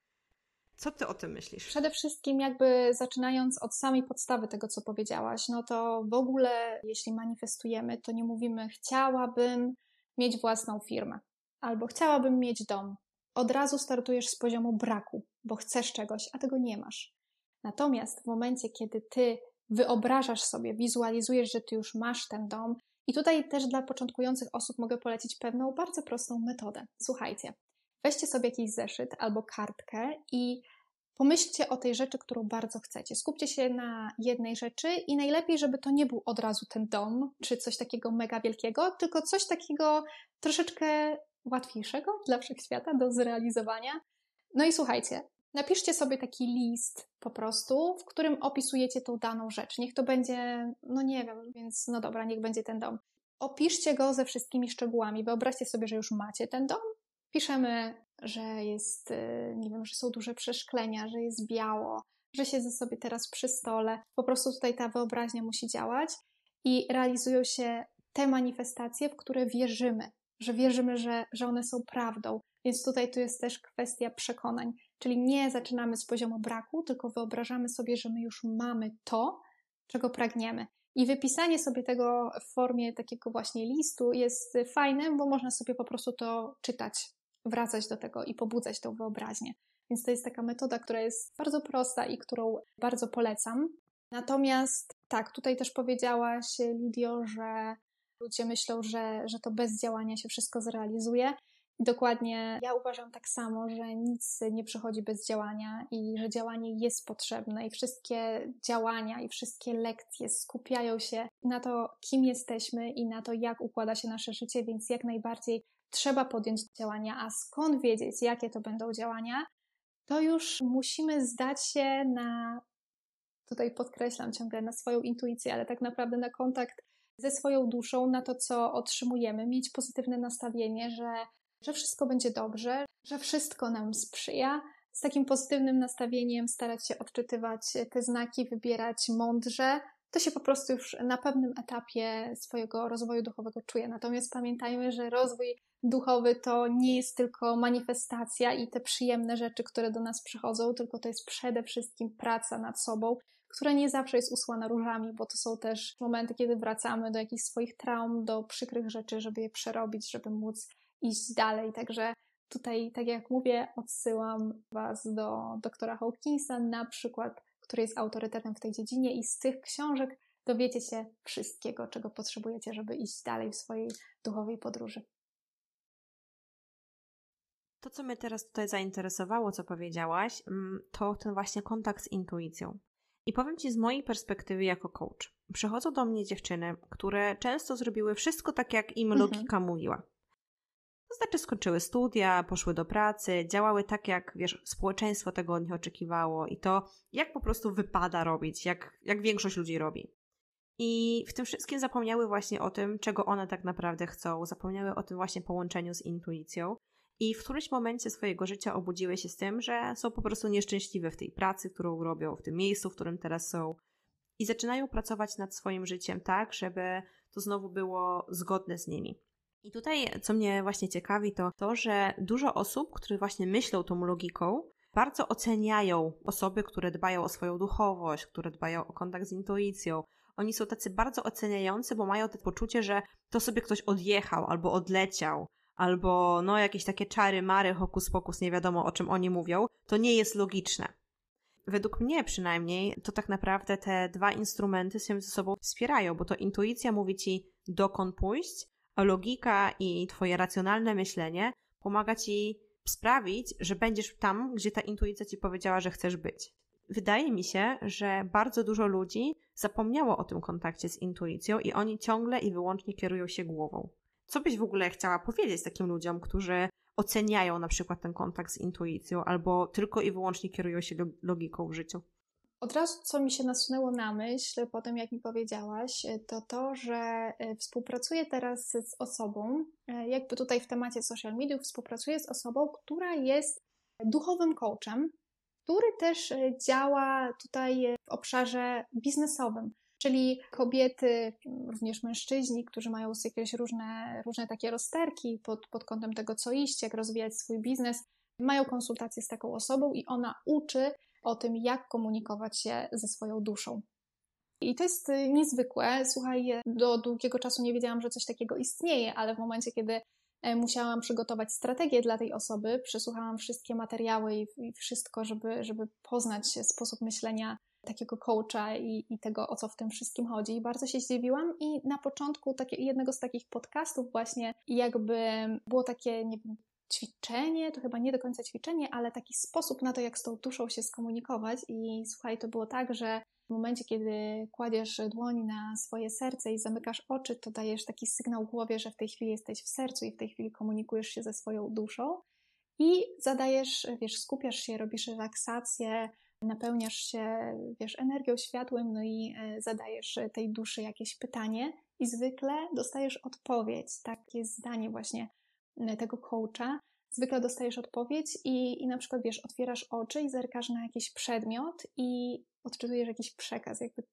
Co ty o tym myślisz? Przede wszystkim, jakby zaczynając od samej podstawy tego, co powiedziałaś, no to w ogóle, jeśli manifestujemy, to nie mówimy, chciałabym mieć własną firmę albo chciałabym mieć dom. Od razu startujesz z poziomu braku, bo chcesz czegoś, a tego nie masz. Natomiast w momencie, kiedy ty wyobrażasz sobie, wizualizujesz, że ty już masz ten dom, i tutaj też dla początkujących osób mogę polecić pewną bardzo prostą metodę. Słuchajcie, weźcie sobie jakiś zeszyt albo kartkę i pomyślcie o tej rzeczy, którą bardzo chcecie. Skupcie się na jednej rzeczy i najlepiej, żeby to nie był od razu ten dom czy coś takiego mega wielkiego, tylko coś takiego troszeczkę łatwiejszego dla wszechświata do zrealizowania. No i słuchajcie, napiszcie sobie taki list po prostu, w którym opisujecie tą daną rzecz. Niech to będzie, no nie wiem, więc no dobra, niech będzie ten dom. Opiszcie go ze wszystkimi szczegółami. Wyobraźcie sobie, że już macie ten dom. Piszemy, że jest, y, nie wiem, że są duże przeszklenia, że jest biało, że siedzę sobie teraz przy stole. Po prostu tutaj ta wyobraźnia musi działać i realizują się te manifestacje, w które wierzymy, że wierzymy, że, że one są prawdą. Więc tutaj tu jest też kwestia przekonań. Czyli nie zaczynamy z poziomu braku, tylko wyobrażamy sobie, że my już mamy to, czego pragniemy. I wypisanie sobie tego w formie takiego właśnie listu jest fajne, bo można sobie po prostu to czytać, wracać do tego i pobudzać tą wyobraźnię. Więc to jest taka metoda, która jest bardzo prosta i którą bardzo polecam. Natomiast tak, tutaj też powiedziałaś, Lidio, że ludzie myślą, że, że to bez działania się wszystko zrealizuje. Dokładnie, ja uważam tak samo, że nic nie przychodzi bez działania i że działanie jest potrzebne i wszystkie działania i wszystkie lekcje skupiają się na to, kim jesteśmy i na to, jak układa się nasze życie, więc jak najbardziej trzeba podjąć działania, a skąd wiedzieć, jakie to będą działania, to już musimy zdać się na, tutaj podkreślam ciągle, na swoją intuicję, ale tak naprawdę na kontakt ze swoją duszą, na to, co otrzymujemy, mieć pozytywne nastawienie, że że wszystko będzie dobrze, że wszystko nam sprzyja. Z takim pozytywnym nastawieniem starać się odczytywać te znaki, wybierać mądrze. To się po prostu już na pewnym etapie swojego rozwoju duchowego czuje. Natomiast pamiętajmy, że rozwój duchowy to nie jest tylko manifestacja i te przyjemne rzeczy, które do nas przychodzą, tylko to jest przede wszystkim praca nad sobą, która nie zawsze jest usłana różami, bo to są też momenty, kiedy wracamy do jakichś swoich traum, do przykrych rzeczy, żeby je przerobić, żeby móc iść dalej. Także tutaj, tak jak mówię, odsyłam Was do doktora Hawkinsa, na przykład, który jest autorytetem w tej dziedzinie, i z tych książek dowiecie się wszystkiego, czego potrzebujecie, żeby iść dalej w swojej duchowej podróży. To, co mnie teraz tutaj zainteresowało, co powiedziałaś, mm, to ten właśnie kontakt z intuicją. I powiem Ci z mojej perspektywy jako coach. Przychodzą do mnie dziewczyny, które często zrobiły wszystko tak, jak im mhm. logika mówiła. To znaczy skończyły studia, poszły do pracy, działały tak, jak wiesz, społeczeństwo tego od nich oczekiwało i to, jak po prostu wypada robić, jak, jak większość ludzi robi. I w tym wszystkim zapomniały właśnie o tym, czego one tak naprawdę chcą, zapomniały o tym właśnie połączeniu z intuicją. I w którymś momencie swojego życia obudziły się z tym, że są po prostu nieszczęśliwe w tej pracy, którą robią, w tym miejscu, w którym teraz są. I zaczynają pracować nad swoim życiem tak, żeby to znowu było zgodne z nimi. I tutaj, co mnie właśnie ciekawi, to to, że dużo osób, które właśnie myślą tą logiką, bardzo oceniają osoby, które dbają o swoją duchowość, które dbają o kontakt z intuicją. Oni są tacy bardzo oceniający, bo mają to poczucie, że to sobie ktoś odjechał albo odleciał, albo no jakieś takie czary, mary, hokus pokus, nie wiadomo o czym oni mówią. To nie jest logiczne. Według mnie przynajmniej, to tak naprawdę te dwa instrumenty się ze sobą wspierają, bo to intuicja mówi ci dokąd pójść, logika i twoje racjonalne myślenie pomaga ci sprawić, że będziesz tam, gdzie ta intuicja ci powiedziała, że chcesz być. Wydaje mi się, że bardzo dużo ludzi zapomniało o tym kontakcie z intuicją i oni ciągle i wyłącznie kierują się głową. Co byś w ogóle chciała powiedzieć takim ludziom, którzy oceniają na przykład ten kontakt z intuicją albo tylko i wyłącznie kierują się logiką w życiu? Od razu, co mi się nasunęło na myśl po tym, jak mi powiedziałaś, to to, że e, współpracuję teraz z osobą, e, jakby tutaj w temacie social media, współpracuję z osobą, która jest duchowym coachem, który też e, działa tutaj w obszarze biznesowym. Czyli kobiety, również mężczyźni, którzy mają jakieś różne, różne takie rozterki pod, pod kątem tego, co iść, jak rozwijać swój biznes, mają konsultacje z taką osobą i ona uczy o tym, jak komunikować się ze swoją duszą. I to jest y, niezwykłe. Słuchaj, do długiego czasu nie wiedziałam, że coś takiego istnieje, ale w momencie, kiedy e, musiałam przygotować strategię dla tej osoby, przesłuchałam wszystkie materiały i wszystko, żeby, żeby poznać sposób myślenia takiego coacha i, i tego, o co w tym wszystkim chodzi. I bardzo się zdziwiłam i na początku takie, jednego z takich podcastów właśnie jakby było takie, nie wiem, ćwiczenie, to chyba nie do końca ćwiczenie, ale taki sposób na to, jak z tą duszą się skomunikować. I słuchaj, to było tak, że w momencie, kiedy kładziesz dłoń na swoje serce i zamykasz oczy, to dajesz taki sygnał głowie, że w tej chwili jesteś w sercu i w tej chwili komunikujesz się ze swoją duszą. I zadajesz, wiesz, skupiasz się, robisz relaksację, napełniasz się, wiesz, energią, światłem, no i e, zadajesz tej duszy jakieś pytanie i zwykle dostajesz odpowiedź, takie zdanie właśnie tego coacha, zwykle dostajesz odpowiedź i, i na przykład, wiesz, otwierasz oczy i zerkasz na jakiś przedmiot i odczytujesz jakiś przekaz, jakby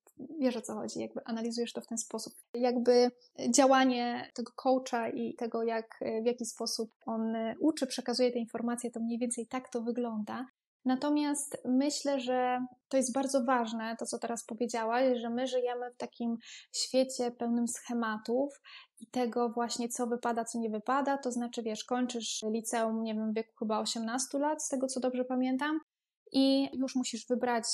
wiesz o co chodzi, jakby analizujesz to w ten sposób. Jakby działanie tego coacha i tego, jak, w jaki sposób on uczy, przekazuje te informacje, to mniej więcej tak to wygląda. Natomiast myślę, że to jest bardzo ważne, to co teraz powiedziałaś, że my żyjemy w takim świecie pełnym schematów i tego właśnie, co wypada, co nie wypada. To znaczy, wiesz, kończysz liceum, nie wiem, w wieku chyba 18 lat, z tego co dobrze pamiętam, i już musisz wybrać,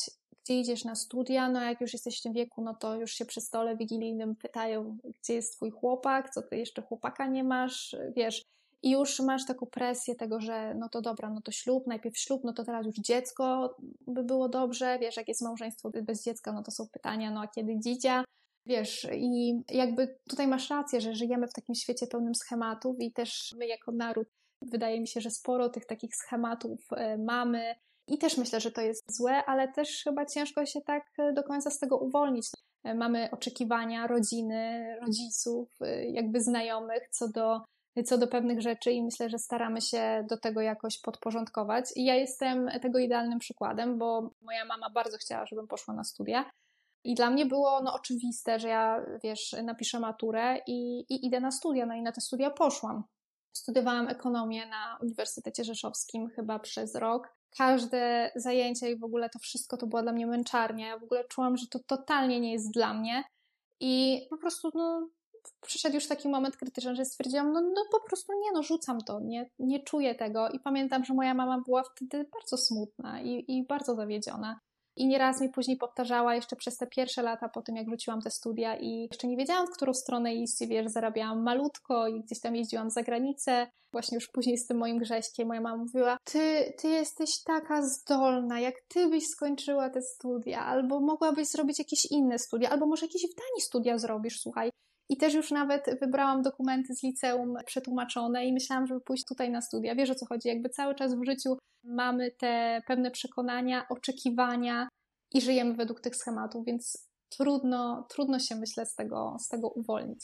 gdzie idziesz na studia. No, jak już jesteś w tym wieku, no to już się przy stole wigilijnym pytają, gdzie jest twój chłopak, co ty jeszcze chłopaka nie masz, wiesz i już masz taką presję tego, że no to dobra, no to ślub, najpierw ślub, no to teraz już dziecko by było dobrze, wiesz, jak jest małżeństwo bez dziecka, no to są pytania, no a kiedy dzidzia, wiesz, i jakby tutaj masz rację, że żyjemy w takim świecie pełnym schematów i też my jako naród, wydaje mi się, że sporo tych takich schematów e, mamy i też myślę, że to jest złe, ale też chyba ciężko się tak e, do końca z tego uwolnić. E, mamy oczekiwania rodziny, rodziców, jakby znajomych co do co do pewnych rzeczy i myślę, że staramy się do tego jakoś podporządkować. I ja jestem tego idealnym przykładem, bo moja mama bardzo chciała, żebym poszła na studia. I dla mnie było no, oczywiste, że ja, wiesz, napiszę maturę i, i idę na studia. No i na te studia poszłam. Studiowałam ekonomię na Uniwersytecie Rzeszowskim chyba przez rok. Każde zajęcia i w ogóle to wszystko to była dla mnie męczarnia. Ja w ogóle czułam, że to totalnie nie jest dla mnie. I po prostu no, przyszedł już taki moment krytyczny, że stwierdziłam, no, no po prostu nie, no rzucam to, nie, nie czuję tego. I pamiętam, że moja mama była wtedy bardzo smutna i, i bardzo zawiedziona. I nieraz mi później powtarzała jeszcze przez te pierwsze lata po tym, jak wróciłam te studia i jeszcze nie wiedziałam, w którą stronę iść, wiesz, zarabiałam malutko i gdzieś tam jeździłam za granicę. Właśnie już później z tym moim Grześkiem moja mama mówiła, ty, ty jesteś taka zdolna, jak ty byś skończyła te studia, albo mogłabyś zrobić jakieś inne studia, albo może jakieś w Danii studia zrobisz, słuchaj. I też już nawet wybrałam dokumenty z liceum przetłumaczone i myślałam, żeby pójść tutaj na studia. Wiesz o co chodzi? Jakby cały czas w życiu mamy te pewne przekonania, oczekiwania i żyjemy według tych schematów, więc trudno, trudno się myślę z tego, z tego uwolnić.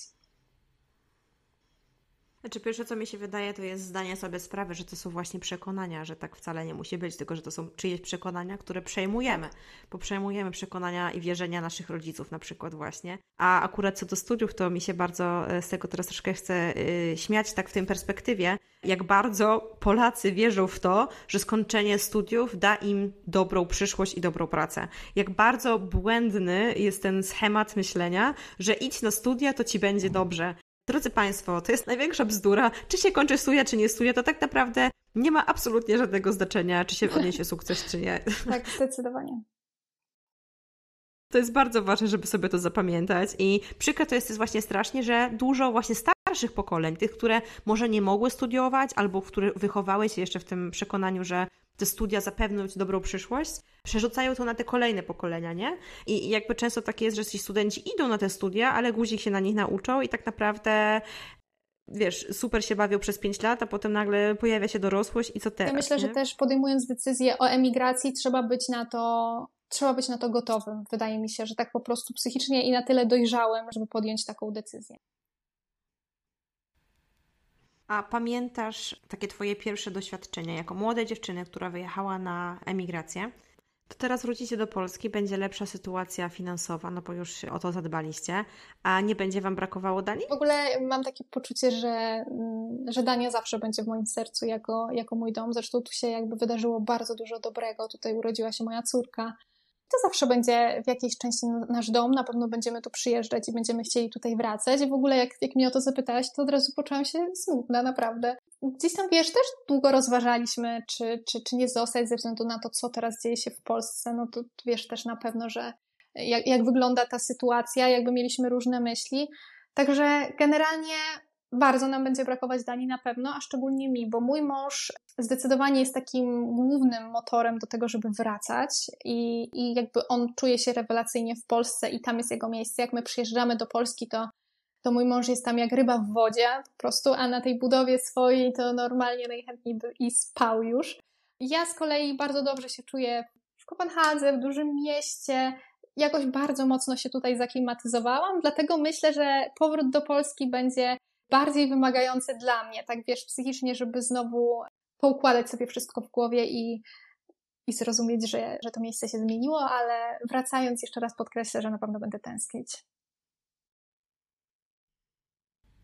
Znaczy, pierwsze co mi się wydaje, to jest zdanie sobie sprawy, że to są właśnie przekonania, że tak wcale nie musi być, tylko że to są czyjeś przekonania, które przejmujemy, bo przejmujemy przekonania i wierzenia naszych rodziców na przykład właśnie. A akurat co do studiów, to mi się bardzo e, z tego teraz troszkę chce yy, śmiać tak w tym perspektywie, jak bardzo Polacy wierzą w to, że skończenie studiów da im dobrą przyszłość i dobrą pracę. Jak bardzo błędny jest ten schemat myślenia, że idź na studia, to ci będzie dobrze. Drodzy Państwo, to jest największa bzdura. Czy się kończy studia, czy nie studia, to tak naprawdę nie ma absolutnie żadnego znaczenia, czy się odniesie sukces, czy nie. Tak, zdecydowanie. To jest bardzo ważne, żeby sobie to zapamiętać i przykre to jest właśnie strasznie, że dużo właśnie starszych starszych pokoleń, tych, które może nie mogły studiować, albo które wychowały się jeszcze w tym przekonaniu, że te studia zapewnią ci dobrą przyszłość, przerzucają to na te kolejne pokolenia, nie? I jakby często tak jest, że ci studenci idą na te studia, ale guzik się na nich nauczą i tak naprawdę wiesz, super się bawią przez 5 lat, a potem nagle pojawia się dorosłość i co teraz? Ja myślę, nie? że też podejmując decyzję o emigracji, trzeba być na to, trzeba być na to gotowym. Wydaje mi się, że tak po prostu psychicznie i na tyle dojrzałem, żeby podjąć taką decyzję. A pamiętasz takie Twoje pierwsze doświadczenia jako młode dziewczyny, która wyjechała na emigrację? To teraz wrócicie do Polski, będzie lepsza sytuacja finansowa, no bo już o to zadbaliście, a nie będzie Wam brakowało Danii? W ogóle mam takie poczucie, że, mm, że Dania zawsze będzie w moim sercu jako, jako mój dom. Zresztą tu się jakby wydarzyło bardzo dużo dobrego. Tutaj urodziła się moja córka. To zawsze będzie w jakiejś części nasz dom. Na pewno będziemy tu przyjeżdżać i będziemy chcieli tutaj wracać. I w ogóle jak, jak mnie o to zapytałaś, to od razu poczułam się smutna, naprawdę gdzieś tam, wiesz, też długo rozważaliśmy, czy, czy, czy nie zostać ze względu na to, co teraz dzieje się w Polsce. No to wiesz też na pewno, że jak, jak wygląda ta sytuacja, jakby mieliśmy różne myśli. Także generalnie bardzo nam będzie brakować Danii na pewno, a szczególnie mi, bo mój mąż zdecydowanie jest takim głównym motorem do tego, żeby wracać i, i jakby on czuje się rewelacyjnie w Polsce i tam jest jego miejsce. Jak my przyjeżdżamy do Polski, to to mój mąż jest tam jak ryba w wodzie po prostu, a na tej budowie swojej to normalnie najchętniej by i spał już. Ja z kolei bardzo dobrze się czuję w Kopenhadze, w dużym mieście. Jakoś bardzo mocno się tutaj zaklimatyzowałam, dlatego myślę, że powrót do Polski będzie bardziej wymagający dla mnie, tak wiesz, psychicznie, żeby znowu poukładać sobie wszystko w głowie i, i zrozumieć, że, że to miejsce się zmieniło, ale wracając jeszcze raz podkreślę, że na pewno będę tęsknić.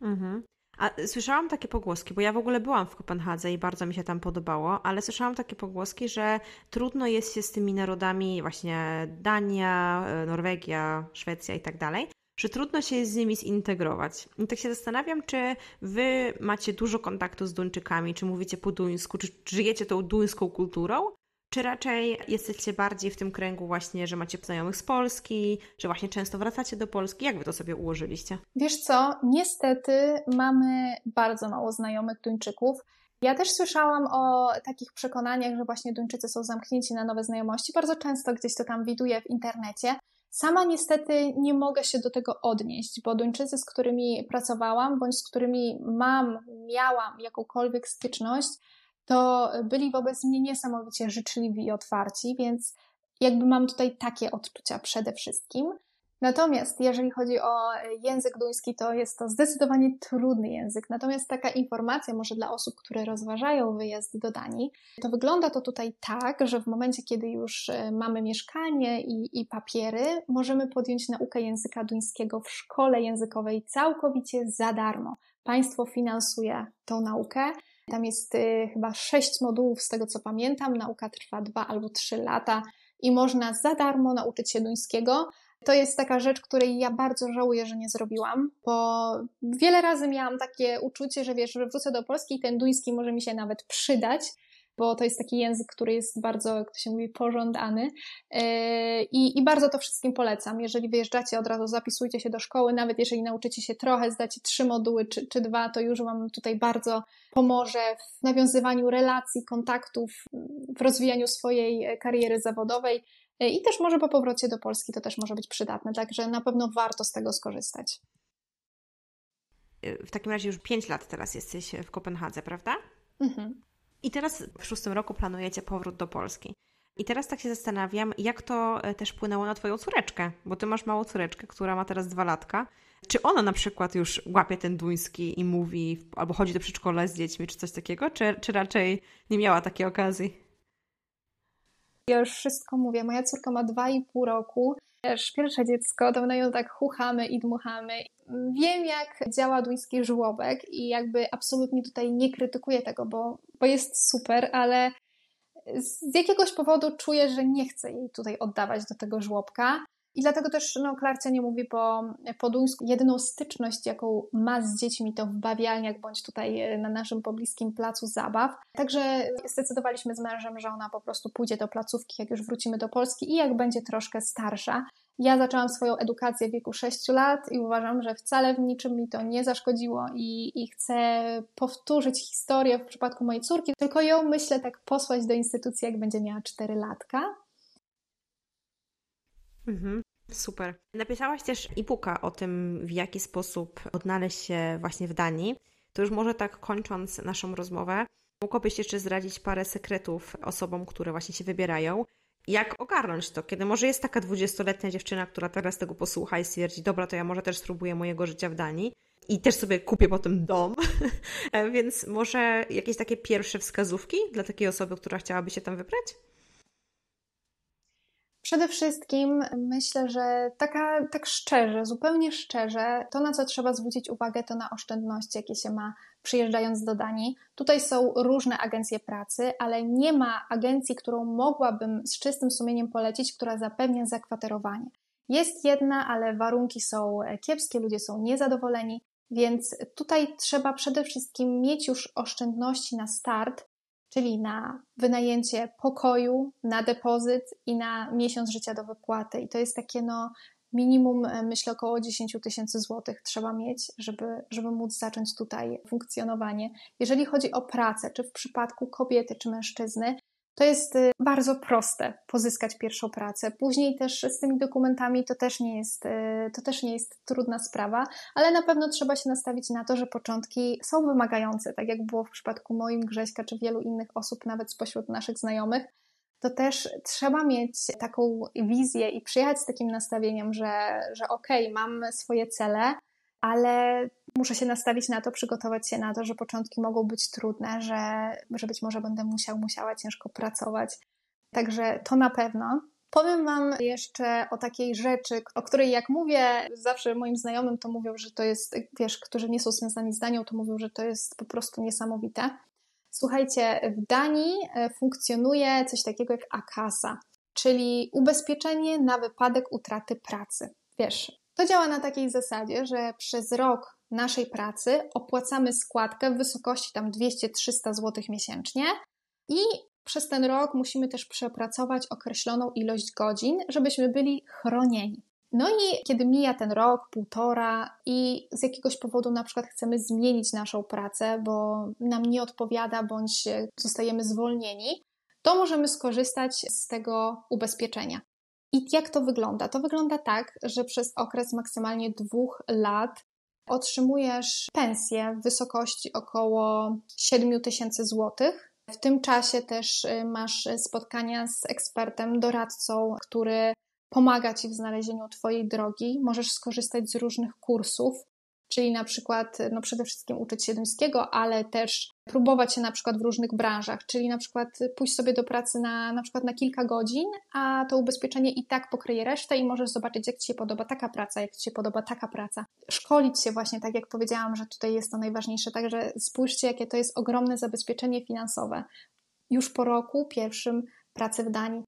Mhm. A słyszałam takie pogłoski, bo ja w ogóle byłam w Kopenhadze i bardzo mi się tam podobało, ale słyszałam takie pogłoski, że trudno jest się z tymi narodami, właśnie Dania, e, Norwegia, Szwecja i tak dalej, że trudno się z nimi zintegrować. I tak się zastanawiam, czy wy macie dużo kontaktu z Duńczykami, czy mówicie po duńsku, czy żyjecie tą duńską kulturą, czy raczej jesteście bardziej w tym kręgu właśnie, że macie znajomych z Polski, że właśnie często wracacie do Polski? Jak wy to sobie ułożyliście? Wiesz co, niestety mamy bardzo mało znajomych Duńczyków. Ja też słyszałam o takich przekonaniach, że właśnie Duńczycy są zamknięci na nowe znajomości. Bardzo często gdzieś to tam widuję w internecie. Sama niestety nie mogę się do tego odnieść, bo Duńczycy, z którymi pracowałam, bądź z którymi mam, miałam jakąkolwiek styczność, to byli wobec mnie niesamowicie życzliwi i otwarci, więc jakby mam tutaj takie odczucia przede wszystkim. Natomiast jeżeli chodzi o język duński, to jest to zdecydowanie trudny język. Natomiast taka informacja, może dla osób, które rozważają wyjazd do Danii, to wygląda to tutaj tak, że w momencie, kiedy już e, mamy mieszkanie i, i papiery, możemy podjąć naukę języka duńskiego w szkole językowej całkowicie za darmo. Państwo finansuje tą naukę. Tam jest y, chyba sześć modułów, z tego co pamiętam. Nauka trwa dwa albo trzy lata i można za darmo nauczyć się duńskiego. To jest taka rzecz, której ja bardzo żałuję, że nie zrobiłam, bo wiele razy miałam takie uczucie, że wiesz, że wrócę do Polski i ten duński może mi się nawet przydać, bo to jest taki język, który jest bardzo, jak to się mówi, pożądany. Yy, I, I bardzo to wszystkim polecam. Jeżeli wyjeżdżacie, od razu zapisujcie się do szkoły, nawet jeżeli nauczycie się trochę, zdacie trzy moduły czy, czy dwa, to już Wam tutaj bardzo pomoże w nawiązywaniu relacji, kontaktów, w rozwijaniu swojej kariery zawodowej. Yy, I też może po powrocie do Polski to też może być przydatne, także na pewno warto z tego skorzystać. W takim razie już pięć lat teraz jesteś w Kopenhadze, prawda? Mhm. I teraz w szóstym roku planujecie powrót do Polski. I teraz tak się zastanawiam, jak to też wpłynęło na Twoją córeczkę, bo Ty masz małą córeczkę, która ma teraz dwa latka. Czy ona na przykład już łapie ten duński i mówi, albo chodzi do przedszkola z dziećmi, czy coś takiego, czy, czy raczej nie miała takiej okazji? Ja już wszystko mówię. Moja córka ma dwa i pół roku. Też pierwsze dziecko, to na ją tak chuchamy i dmuchamy. Wiem, jak działa duński żłobek i jakby absolutnie tutaj nie krytykuję tego, bo, bo jest super, ale z jakiegoś powodu czuję, że nie chcę jej tutaj oddawać do tego żłobka. I dlatego też no, Klarcia nie mówi po, po duńsku. Jedyną styczność, jaką ma z dziećmi, to w bawialniach bądź tutaj e, na naszym pobliskim placu zabaw. Także zdecydowaliśmy z mężem, że ona po prostu pójdzie do placówki, jak już wrócimy do Polski i jak będzie troszkę starsza. Ja zaczęłam swoją edukację w wieku 6 lat i uważam, że wcale w niczym mi to nie zaszkodziło i, i chcę powtórzyć historię w przypadku mojej córki, tylko ją myślę tak posłać do instytucji, jak będzie miała 4 latka. Mhm. Super. Napisałaś też e-booka o tym, w jaki sposób odnaleźć się właśnie w Danii. To już może tak kończąc naszą rozmowę, mogłabyś jeszcze zdradzić parę sekretów osobom, które właśnie się wybierają. Jak ogarnąć to, kiedy może jest taka dwudziestoletnia dziewczyna, która teraz tego posłucha i stwierdzi, dobra, to ja może też spróbuję mojego życia w Danii i też sobie kupię potem dom. Więc może jakieś takie pierwsze wskazówki dla takiej osoby, która chciałaby się tam wybrać? Przede wszystkim myślę, że taka, tak szczerze, zupełnie szczerze, to na co trzeba zwrócić uwagę, to na oszczędności, jakie się ma przyjeżdżając do Danii. Tutaj są różne agencje pracy, ale nie ma agencji, którą mogłabym z czystym sumieniem polecić, która zapewnia zakwaterowanie. Jest jedna, ale warunki są kiepskie, ludzie są niezadowoleni, więc tutaj trzeba przede wszystkim mieć już oszczędności na start, czyli na wynajęcie pokoju, na depozyt i na miesiąc życia do wypłaty. I to jest takie no, minimum, e, myślę, około 10 tysięcy złotych trzeba mieć, żeby, żeby móc zacząć tutaj funkcjonowanie. Jeżeli chodzi o pracę, czy w przypadku kobiety, czy mężczyzny, to jest y, bardzo proste pozyskać pierwszą pracę. Później też z tymi dokumentami to też nie jest, y, to też nie jest trudna sprawa, ale na pewno trzeba się nastawić na to, że początki są wymagające, tak jak było w przypadku moim Grześka czy wielu innych osób, nawet spośród naszych znajomych. To też trzeba mieć taką wizję i przyjechać z takim nastawieniem, że, że okej, okay, mam swoje cele, ale muszę się nastawić na to, przygotować się na to, że początki mogą być trudne, że, że być może będę musiał, musiała ciężko pracować. Także to na pewno. Powiem Wam jeszcze o takiej rzeczy, o której jak mówię, zawsze moim znajomym to mówią, że to jest, wiesz, którzy nie są związani z Danią, to mówią, że to jest po prostu niesamowite. Słuchajcie, w Danii e, funkcjonuje coś takiego jak akasa, czyli ubezpieczenie na wypadek utraty pracy. Wiesz, to działa na takiej zasadzie, że przez rok naszej pracy opłacamy składkę w wysokości tam 200-300 zł miesięcznie i przez ten rok musimy też przepracować określoną ilość godzin, żebyśmy byli chronieni. No i kiedy mija ten rok, półtora i z jakiegoś powodu na przykład chcemy zmienić naszą pracę, bo nam nie odpowiada bądź zostajemy zwolnieni, to możemy skorzystać z tego ubezpieczenia. I jak to wygląda? To wygląda tak, że przez okres maksymalnie dwóch lat otrzymujesz pensję w wysokości około 7 tysięcy złotych. W tym czasie też y, masz spotkania z ekspertem, doradcą, który pomaga Ci w znalezieniu Twojej drogi. Możesz skorzystać z różnych kursów, czyli na przykład no przede wszystkim uczyć się duńskiego, ale też próbować się na przykład w różnych branżach, czyli na przykład pójść sobie do pracy na, na przykład na kilka godzin, a to ubezpieczenie i tak pokryje resztę i możesz zobaczyć, jak Ci się podoba taka praca, jak Ci się podoba taka praca. Szkolić się właśnie, tak jak powiedziałam, że tutaj jest to najważniejsze, także spójrzcie, jakie to jest ogromne zabezpieczenie finansowe. Już po roku pierwszym pracy w Danii.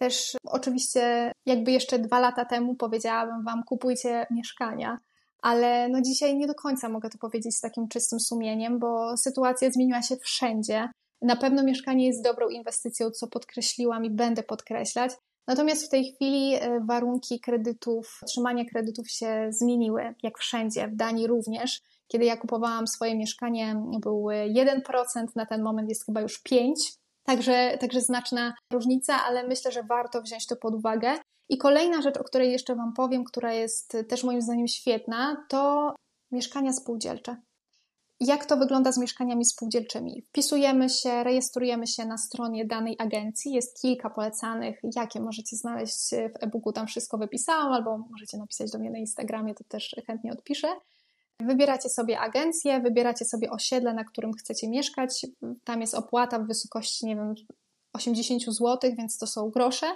Też oczywiście, jakby jeszcze dwa lata temu powiedziałabym Wam, kupujcie mieszkania, ale no dzisiaj nie do końca mogę to powiedzieć z takim czystym sumieniem, bo sytuacja zmieniła się wszędzie. Na pewno mieszkanie jest dobrą inwestycją, co podkreśliłam i będę podkreślać. Natomiast w tej chwili e, warunki kredytów, otrzymania kredytów się zmieniły, jak wszędzie, w Danii również. Kiedy ja kupowałam swoje mieszkanie, był 1%, na ten moment jest chyba już 5%. Także, także znaczna różnica, ale myślę, że warto wziąć to pod uwagę. I kolejna rzecz, o której jeszcze Wam powiem, która jest też moim zdaniem świetna, to mieszkania spółdzielcze. Jak to wygląda z mieszkaniami spółdzielczymi? Wpisujemy się, rejestrujemy się na stronie danej agencji. Jest kilka polecanych, jakie możecie znaleźć w e-booku. Tam wszystko wypisałam, albo możecie napisać do mnie na Instagramie, to też chętnie odpiszę. Wybieracie sobie agencję, wybieracie sobie osiedle, na którym chcecie mieszkać. Tam jest opłata w wysokości, nie wiem, 80 zł, więc to są grosze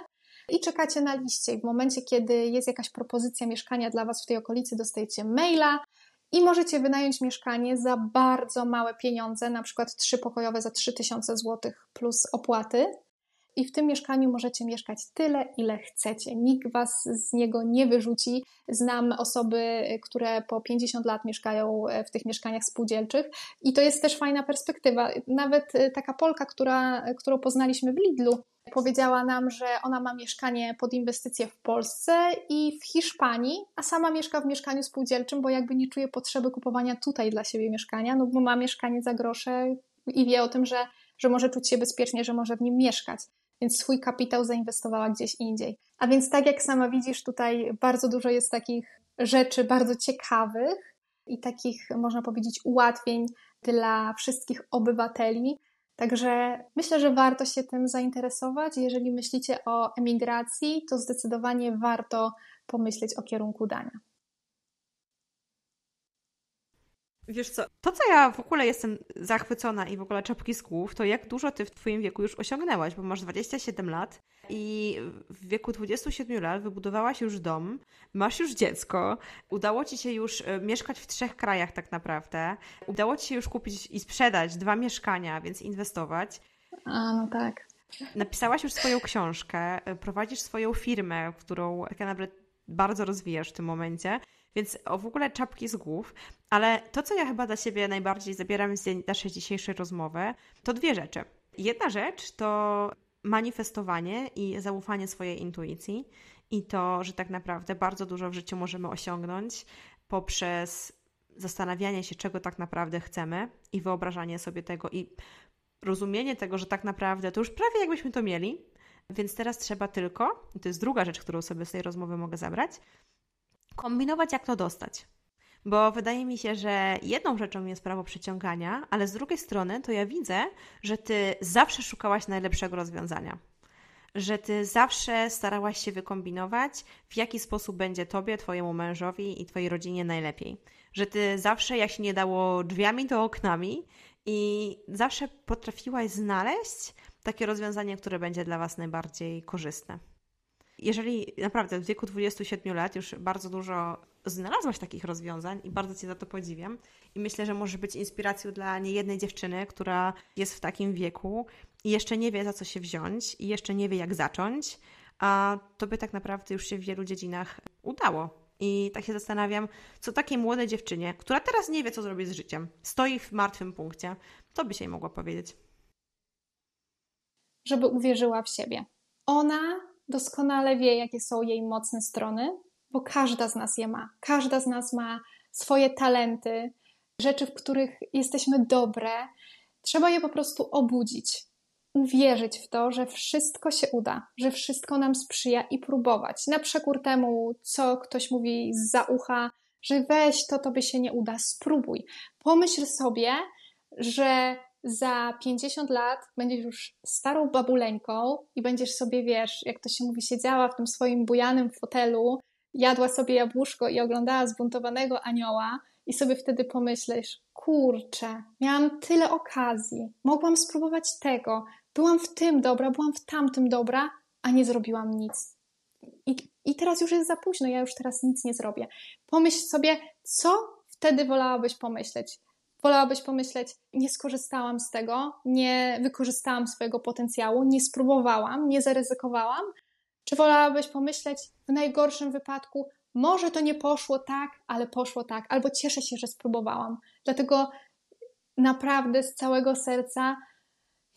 i czekacie na liście. I w momencie, kiedy jest jakaś propozycja mieszkania dla Was w tej okolicy, dostajecie maila i możecie wynająć mieszkanie za bardzo małe pieniądze, na przykład trzy pokojowe za 3000 zł plus opłaty. I w tym mieszkaniu możecie mieszkać tyle, ile chcecie. Nikt was z niego nie wyrzuci. Znam osoby, które po 50 lat mieszkają w tych mieszkaniach spółdzielczych i to jest też fajna perspektywa. Nawet taka Polka, która, którą poznaliśmy w Lidlu, powiedziała nam, że ona ma mieszkanie pod inwestycje w Polsce i w Hiszpanii, a sama mieszka w mieszkaniu spółdzielczym, bo jakby nie czuje potrzeby kupowania tutaj dla siebie mieszkania, no bo ma mieszkanie za grosze i wie o tym, że, że może czuć się bezpiecznie, że może w nim mieszkać. Więc swój kapitał zainwestowała gdzieś indziej. A więc, tak jak sama widzisz, tutaj bardzo dużo jest takich rzeczy bardzo ciekawych i takich, można powiedzieć, ułatwień dla wszystkich obywateli, Także myślę, że warto się tym zainteresować. Jeżeli myślicie o emigracji, to zdecydowanie warto pomyśleć o kierunku dania. Wiesz co, to co ja w ogóle jestem zachwycona i w ogóle czapki z głów, to jak dużo ty w twoim wieku już osiągnęłaś, bo masz 27 lat i w wieku 27 lat wybudowałaś już dom, masz już dziecko, udało ci się już e, mieszkać w trzech krajach tak naprawdę, udało ci się już kupić i sprzedać dwa mieszkania, więc inwestować. A, no tak. Napisałaś już swoją książkę, e, prowadzisz swoją firmę, którą tak naprawdę bardzo rozwijasz w tym momencie. Więc o w ogóle czapki z głów. Ale to, co ja chyba dla siebie najbardziej zabieram z naszej dzisiejszej rozmowy, to dwie rzeczy. Jedna rzecz to manifestowanie i zaufanie swojej intuicji i to, że tak naprawdę bardzo dużo w życiu możemy osiągnąć poprzez zastanawianie się, czego tak naprawdę chcemy i wyobrażanie sobie tego i rozumienie tego, że tak naprawdę to już prawie jakbyśmy to mieli, więc teraz trzeba tylko, to jest druga rzecz, którą sobie z tej rozmowy mogę zabrać, kombinować, jak to dostać. Bo wydaje mi się, że jedną rzeczą jest prawo przyciągania, ale z drugiej strony to ja widzę, że ty zawsze szukałaś najlepszego rozwiązania. Że ty zawsze starałaś się wykombinować, w jaki sposób będzie tobie, twojemu mężowi i twojej rodzinie najlepiej. Że ty zawsze, jak się nie dało drzwiami, to oknami i zawsze potrafiłaś znaleźć takie rozwiązanie, które będzie dla was najbardziej korzystne jeżeli naprawdę w wieku 27 lat już bardzo dużo znalazłaś takich rozwiązań i bardzo Cię za to podziwiam i myślę, że może być inspiracją dla niejednej dziewczyny, która jest w takim wieku i jeszcze nie wie za co się wziąć i jeszcze nie wie jak zacząć, a to by tak naprawdę już się w wielu dziedzinach udało. I tak się zastanawiam, co takiej młodej dziewczynie, która teraz nie wie, co zrobić z życiem, stoi w martwym punkcie, to by się jej mogła powiedzieć. Żeby uwierzyła w siebie. Ona doskonale wie, jakie są jej mocne strony, bo każda z nas je ma. Każda z nas ma swoje talenty, rzeczy, w których jesteśmy dobre. Trzeba je po prostu obudzić, uwierzyć w to, że wszystko się uda, że wszystko nam sprzyja i próbować. Na przekór temu, co ktoś mówi za ucha, że weź to, to by się nie uda, spróbuj. Pomyśl sobie, że za 50 lat będziesz już starą babuleńką i będziesz sobie, wiesz, jak to się mówi, siedziała w tym swoim bujanym fotelu, jadła sobie jabłuszko i oglądała zbuntowanego anioła i sobie wtedy pomyślisz, kurczę, miałam tyle okazji, mogłam spróbować tego, byłam w tym dobra, byłam w tamtym dobra, a nie zrobiłam nic. I, I teraz już jest za późno, ja już teraz nic nie zrobię. Pomyśl sobie, co wtedy wolałabyś pomyśleć? Wolałabyś pomyśleć, nie skorzystałam z tego, nie wykorzystałam swojego potencjału, nie spróbowałam, nie zaryzykowałam? Czy wolałabyś pomyśleć w najgorszym wypadku, może to nie poszło tak, ale poszło tak, albo cieszę się, że spróbowałam. Dlatego naprawdę z całego serca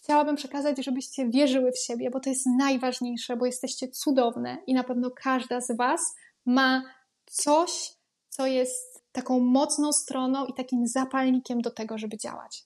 chciałabym przekazać, żebyście wierzyły w siebie, bo to jest najważniejsze, bo jesteście cudowne i na pewno każda z Was ma coś, co jest taką mocną stroną i takim zapalnikiem do tego, żeby działać.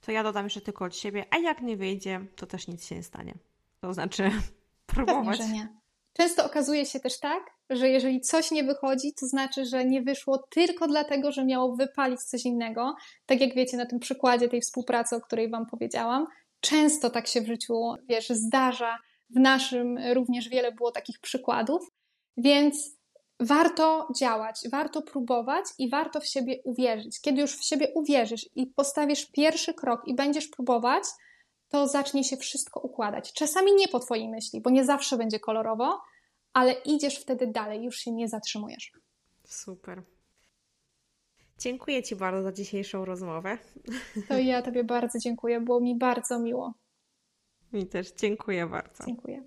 To ja dodam jeszcze tylko od siebie, a jak nie wyjdzie, to też nic się nie stanie. To znaczy próbować. Pewnie, że nie. Często okazuje się też tak, że jeżeli coś nie wychodzi, to znaczy, że nie wyszło tylko dlatego, że miało wypalić coś innego. Tak jak wiecie na tym przykładzie tej współpracy, o której Wam powiedziałam, często tak się w życiu, wiesz, zdarza. W naszym również wiele było takich przykładów. Więc warto działać, warto próbować i warto w siebie uwierzyć. Kiedy już w siebie uwierzysz i postawisz pierwszy krok i będziesz próbować, to zacznie się wszystko układać. Czasami nie po Twojej myśli, bo nie zawsze będzie kolorowo, ale idziesz wtedy dalej, już się nie zatrzymujesz. Super. Dziękuję Ci bardzo za dzisiejszą rozmowę. To ja Tobie bardzo dziękuję, było mi bardzo miło. Mi też. Dziękuję bardzo. Dziękuję.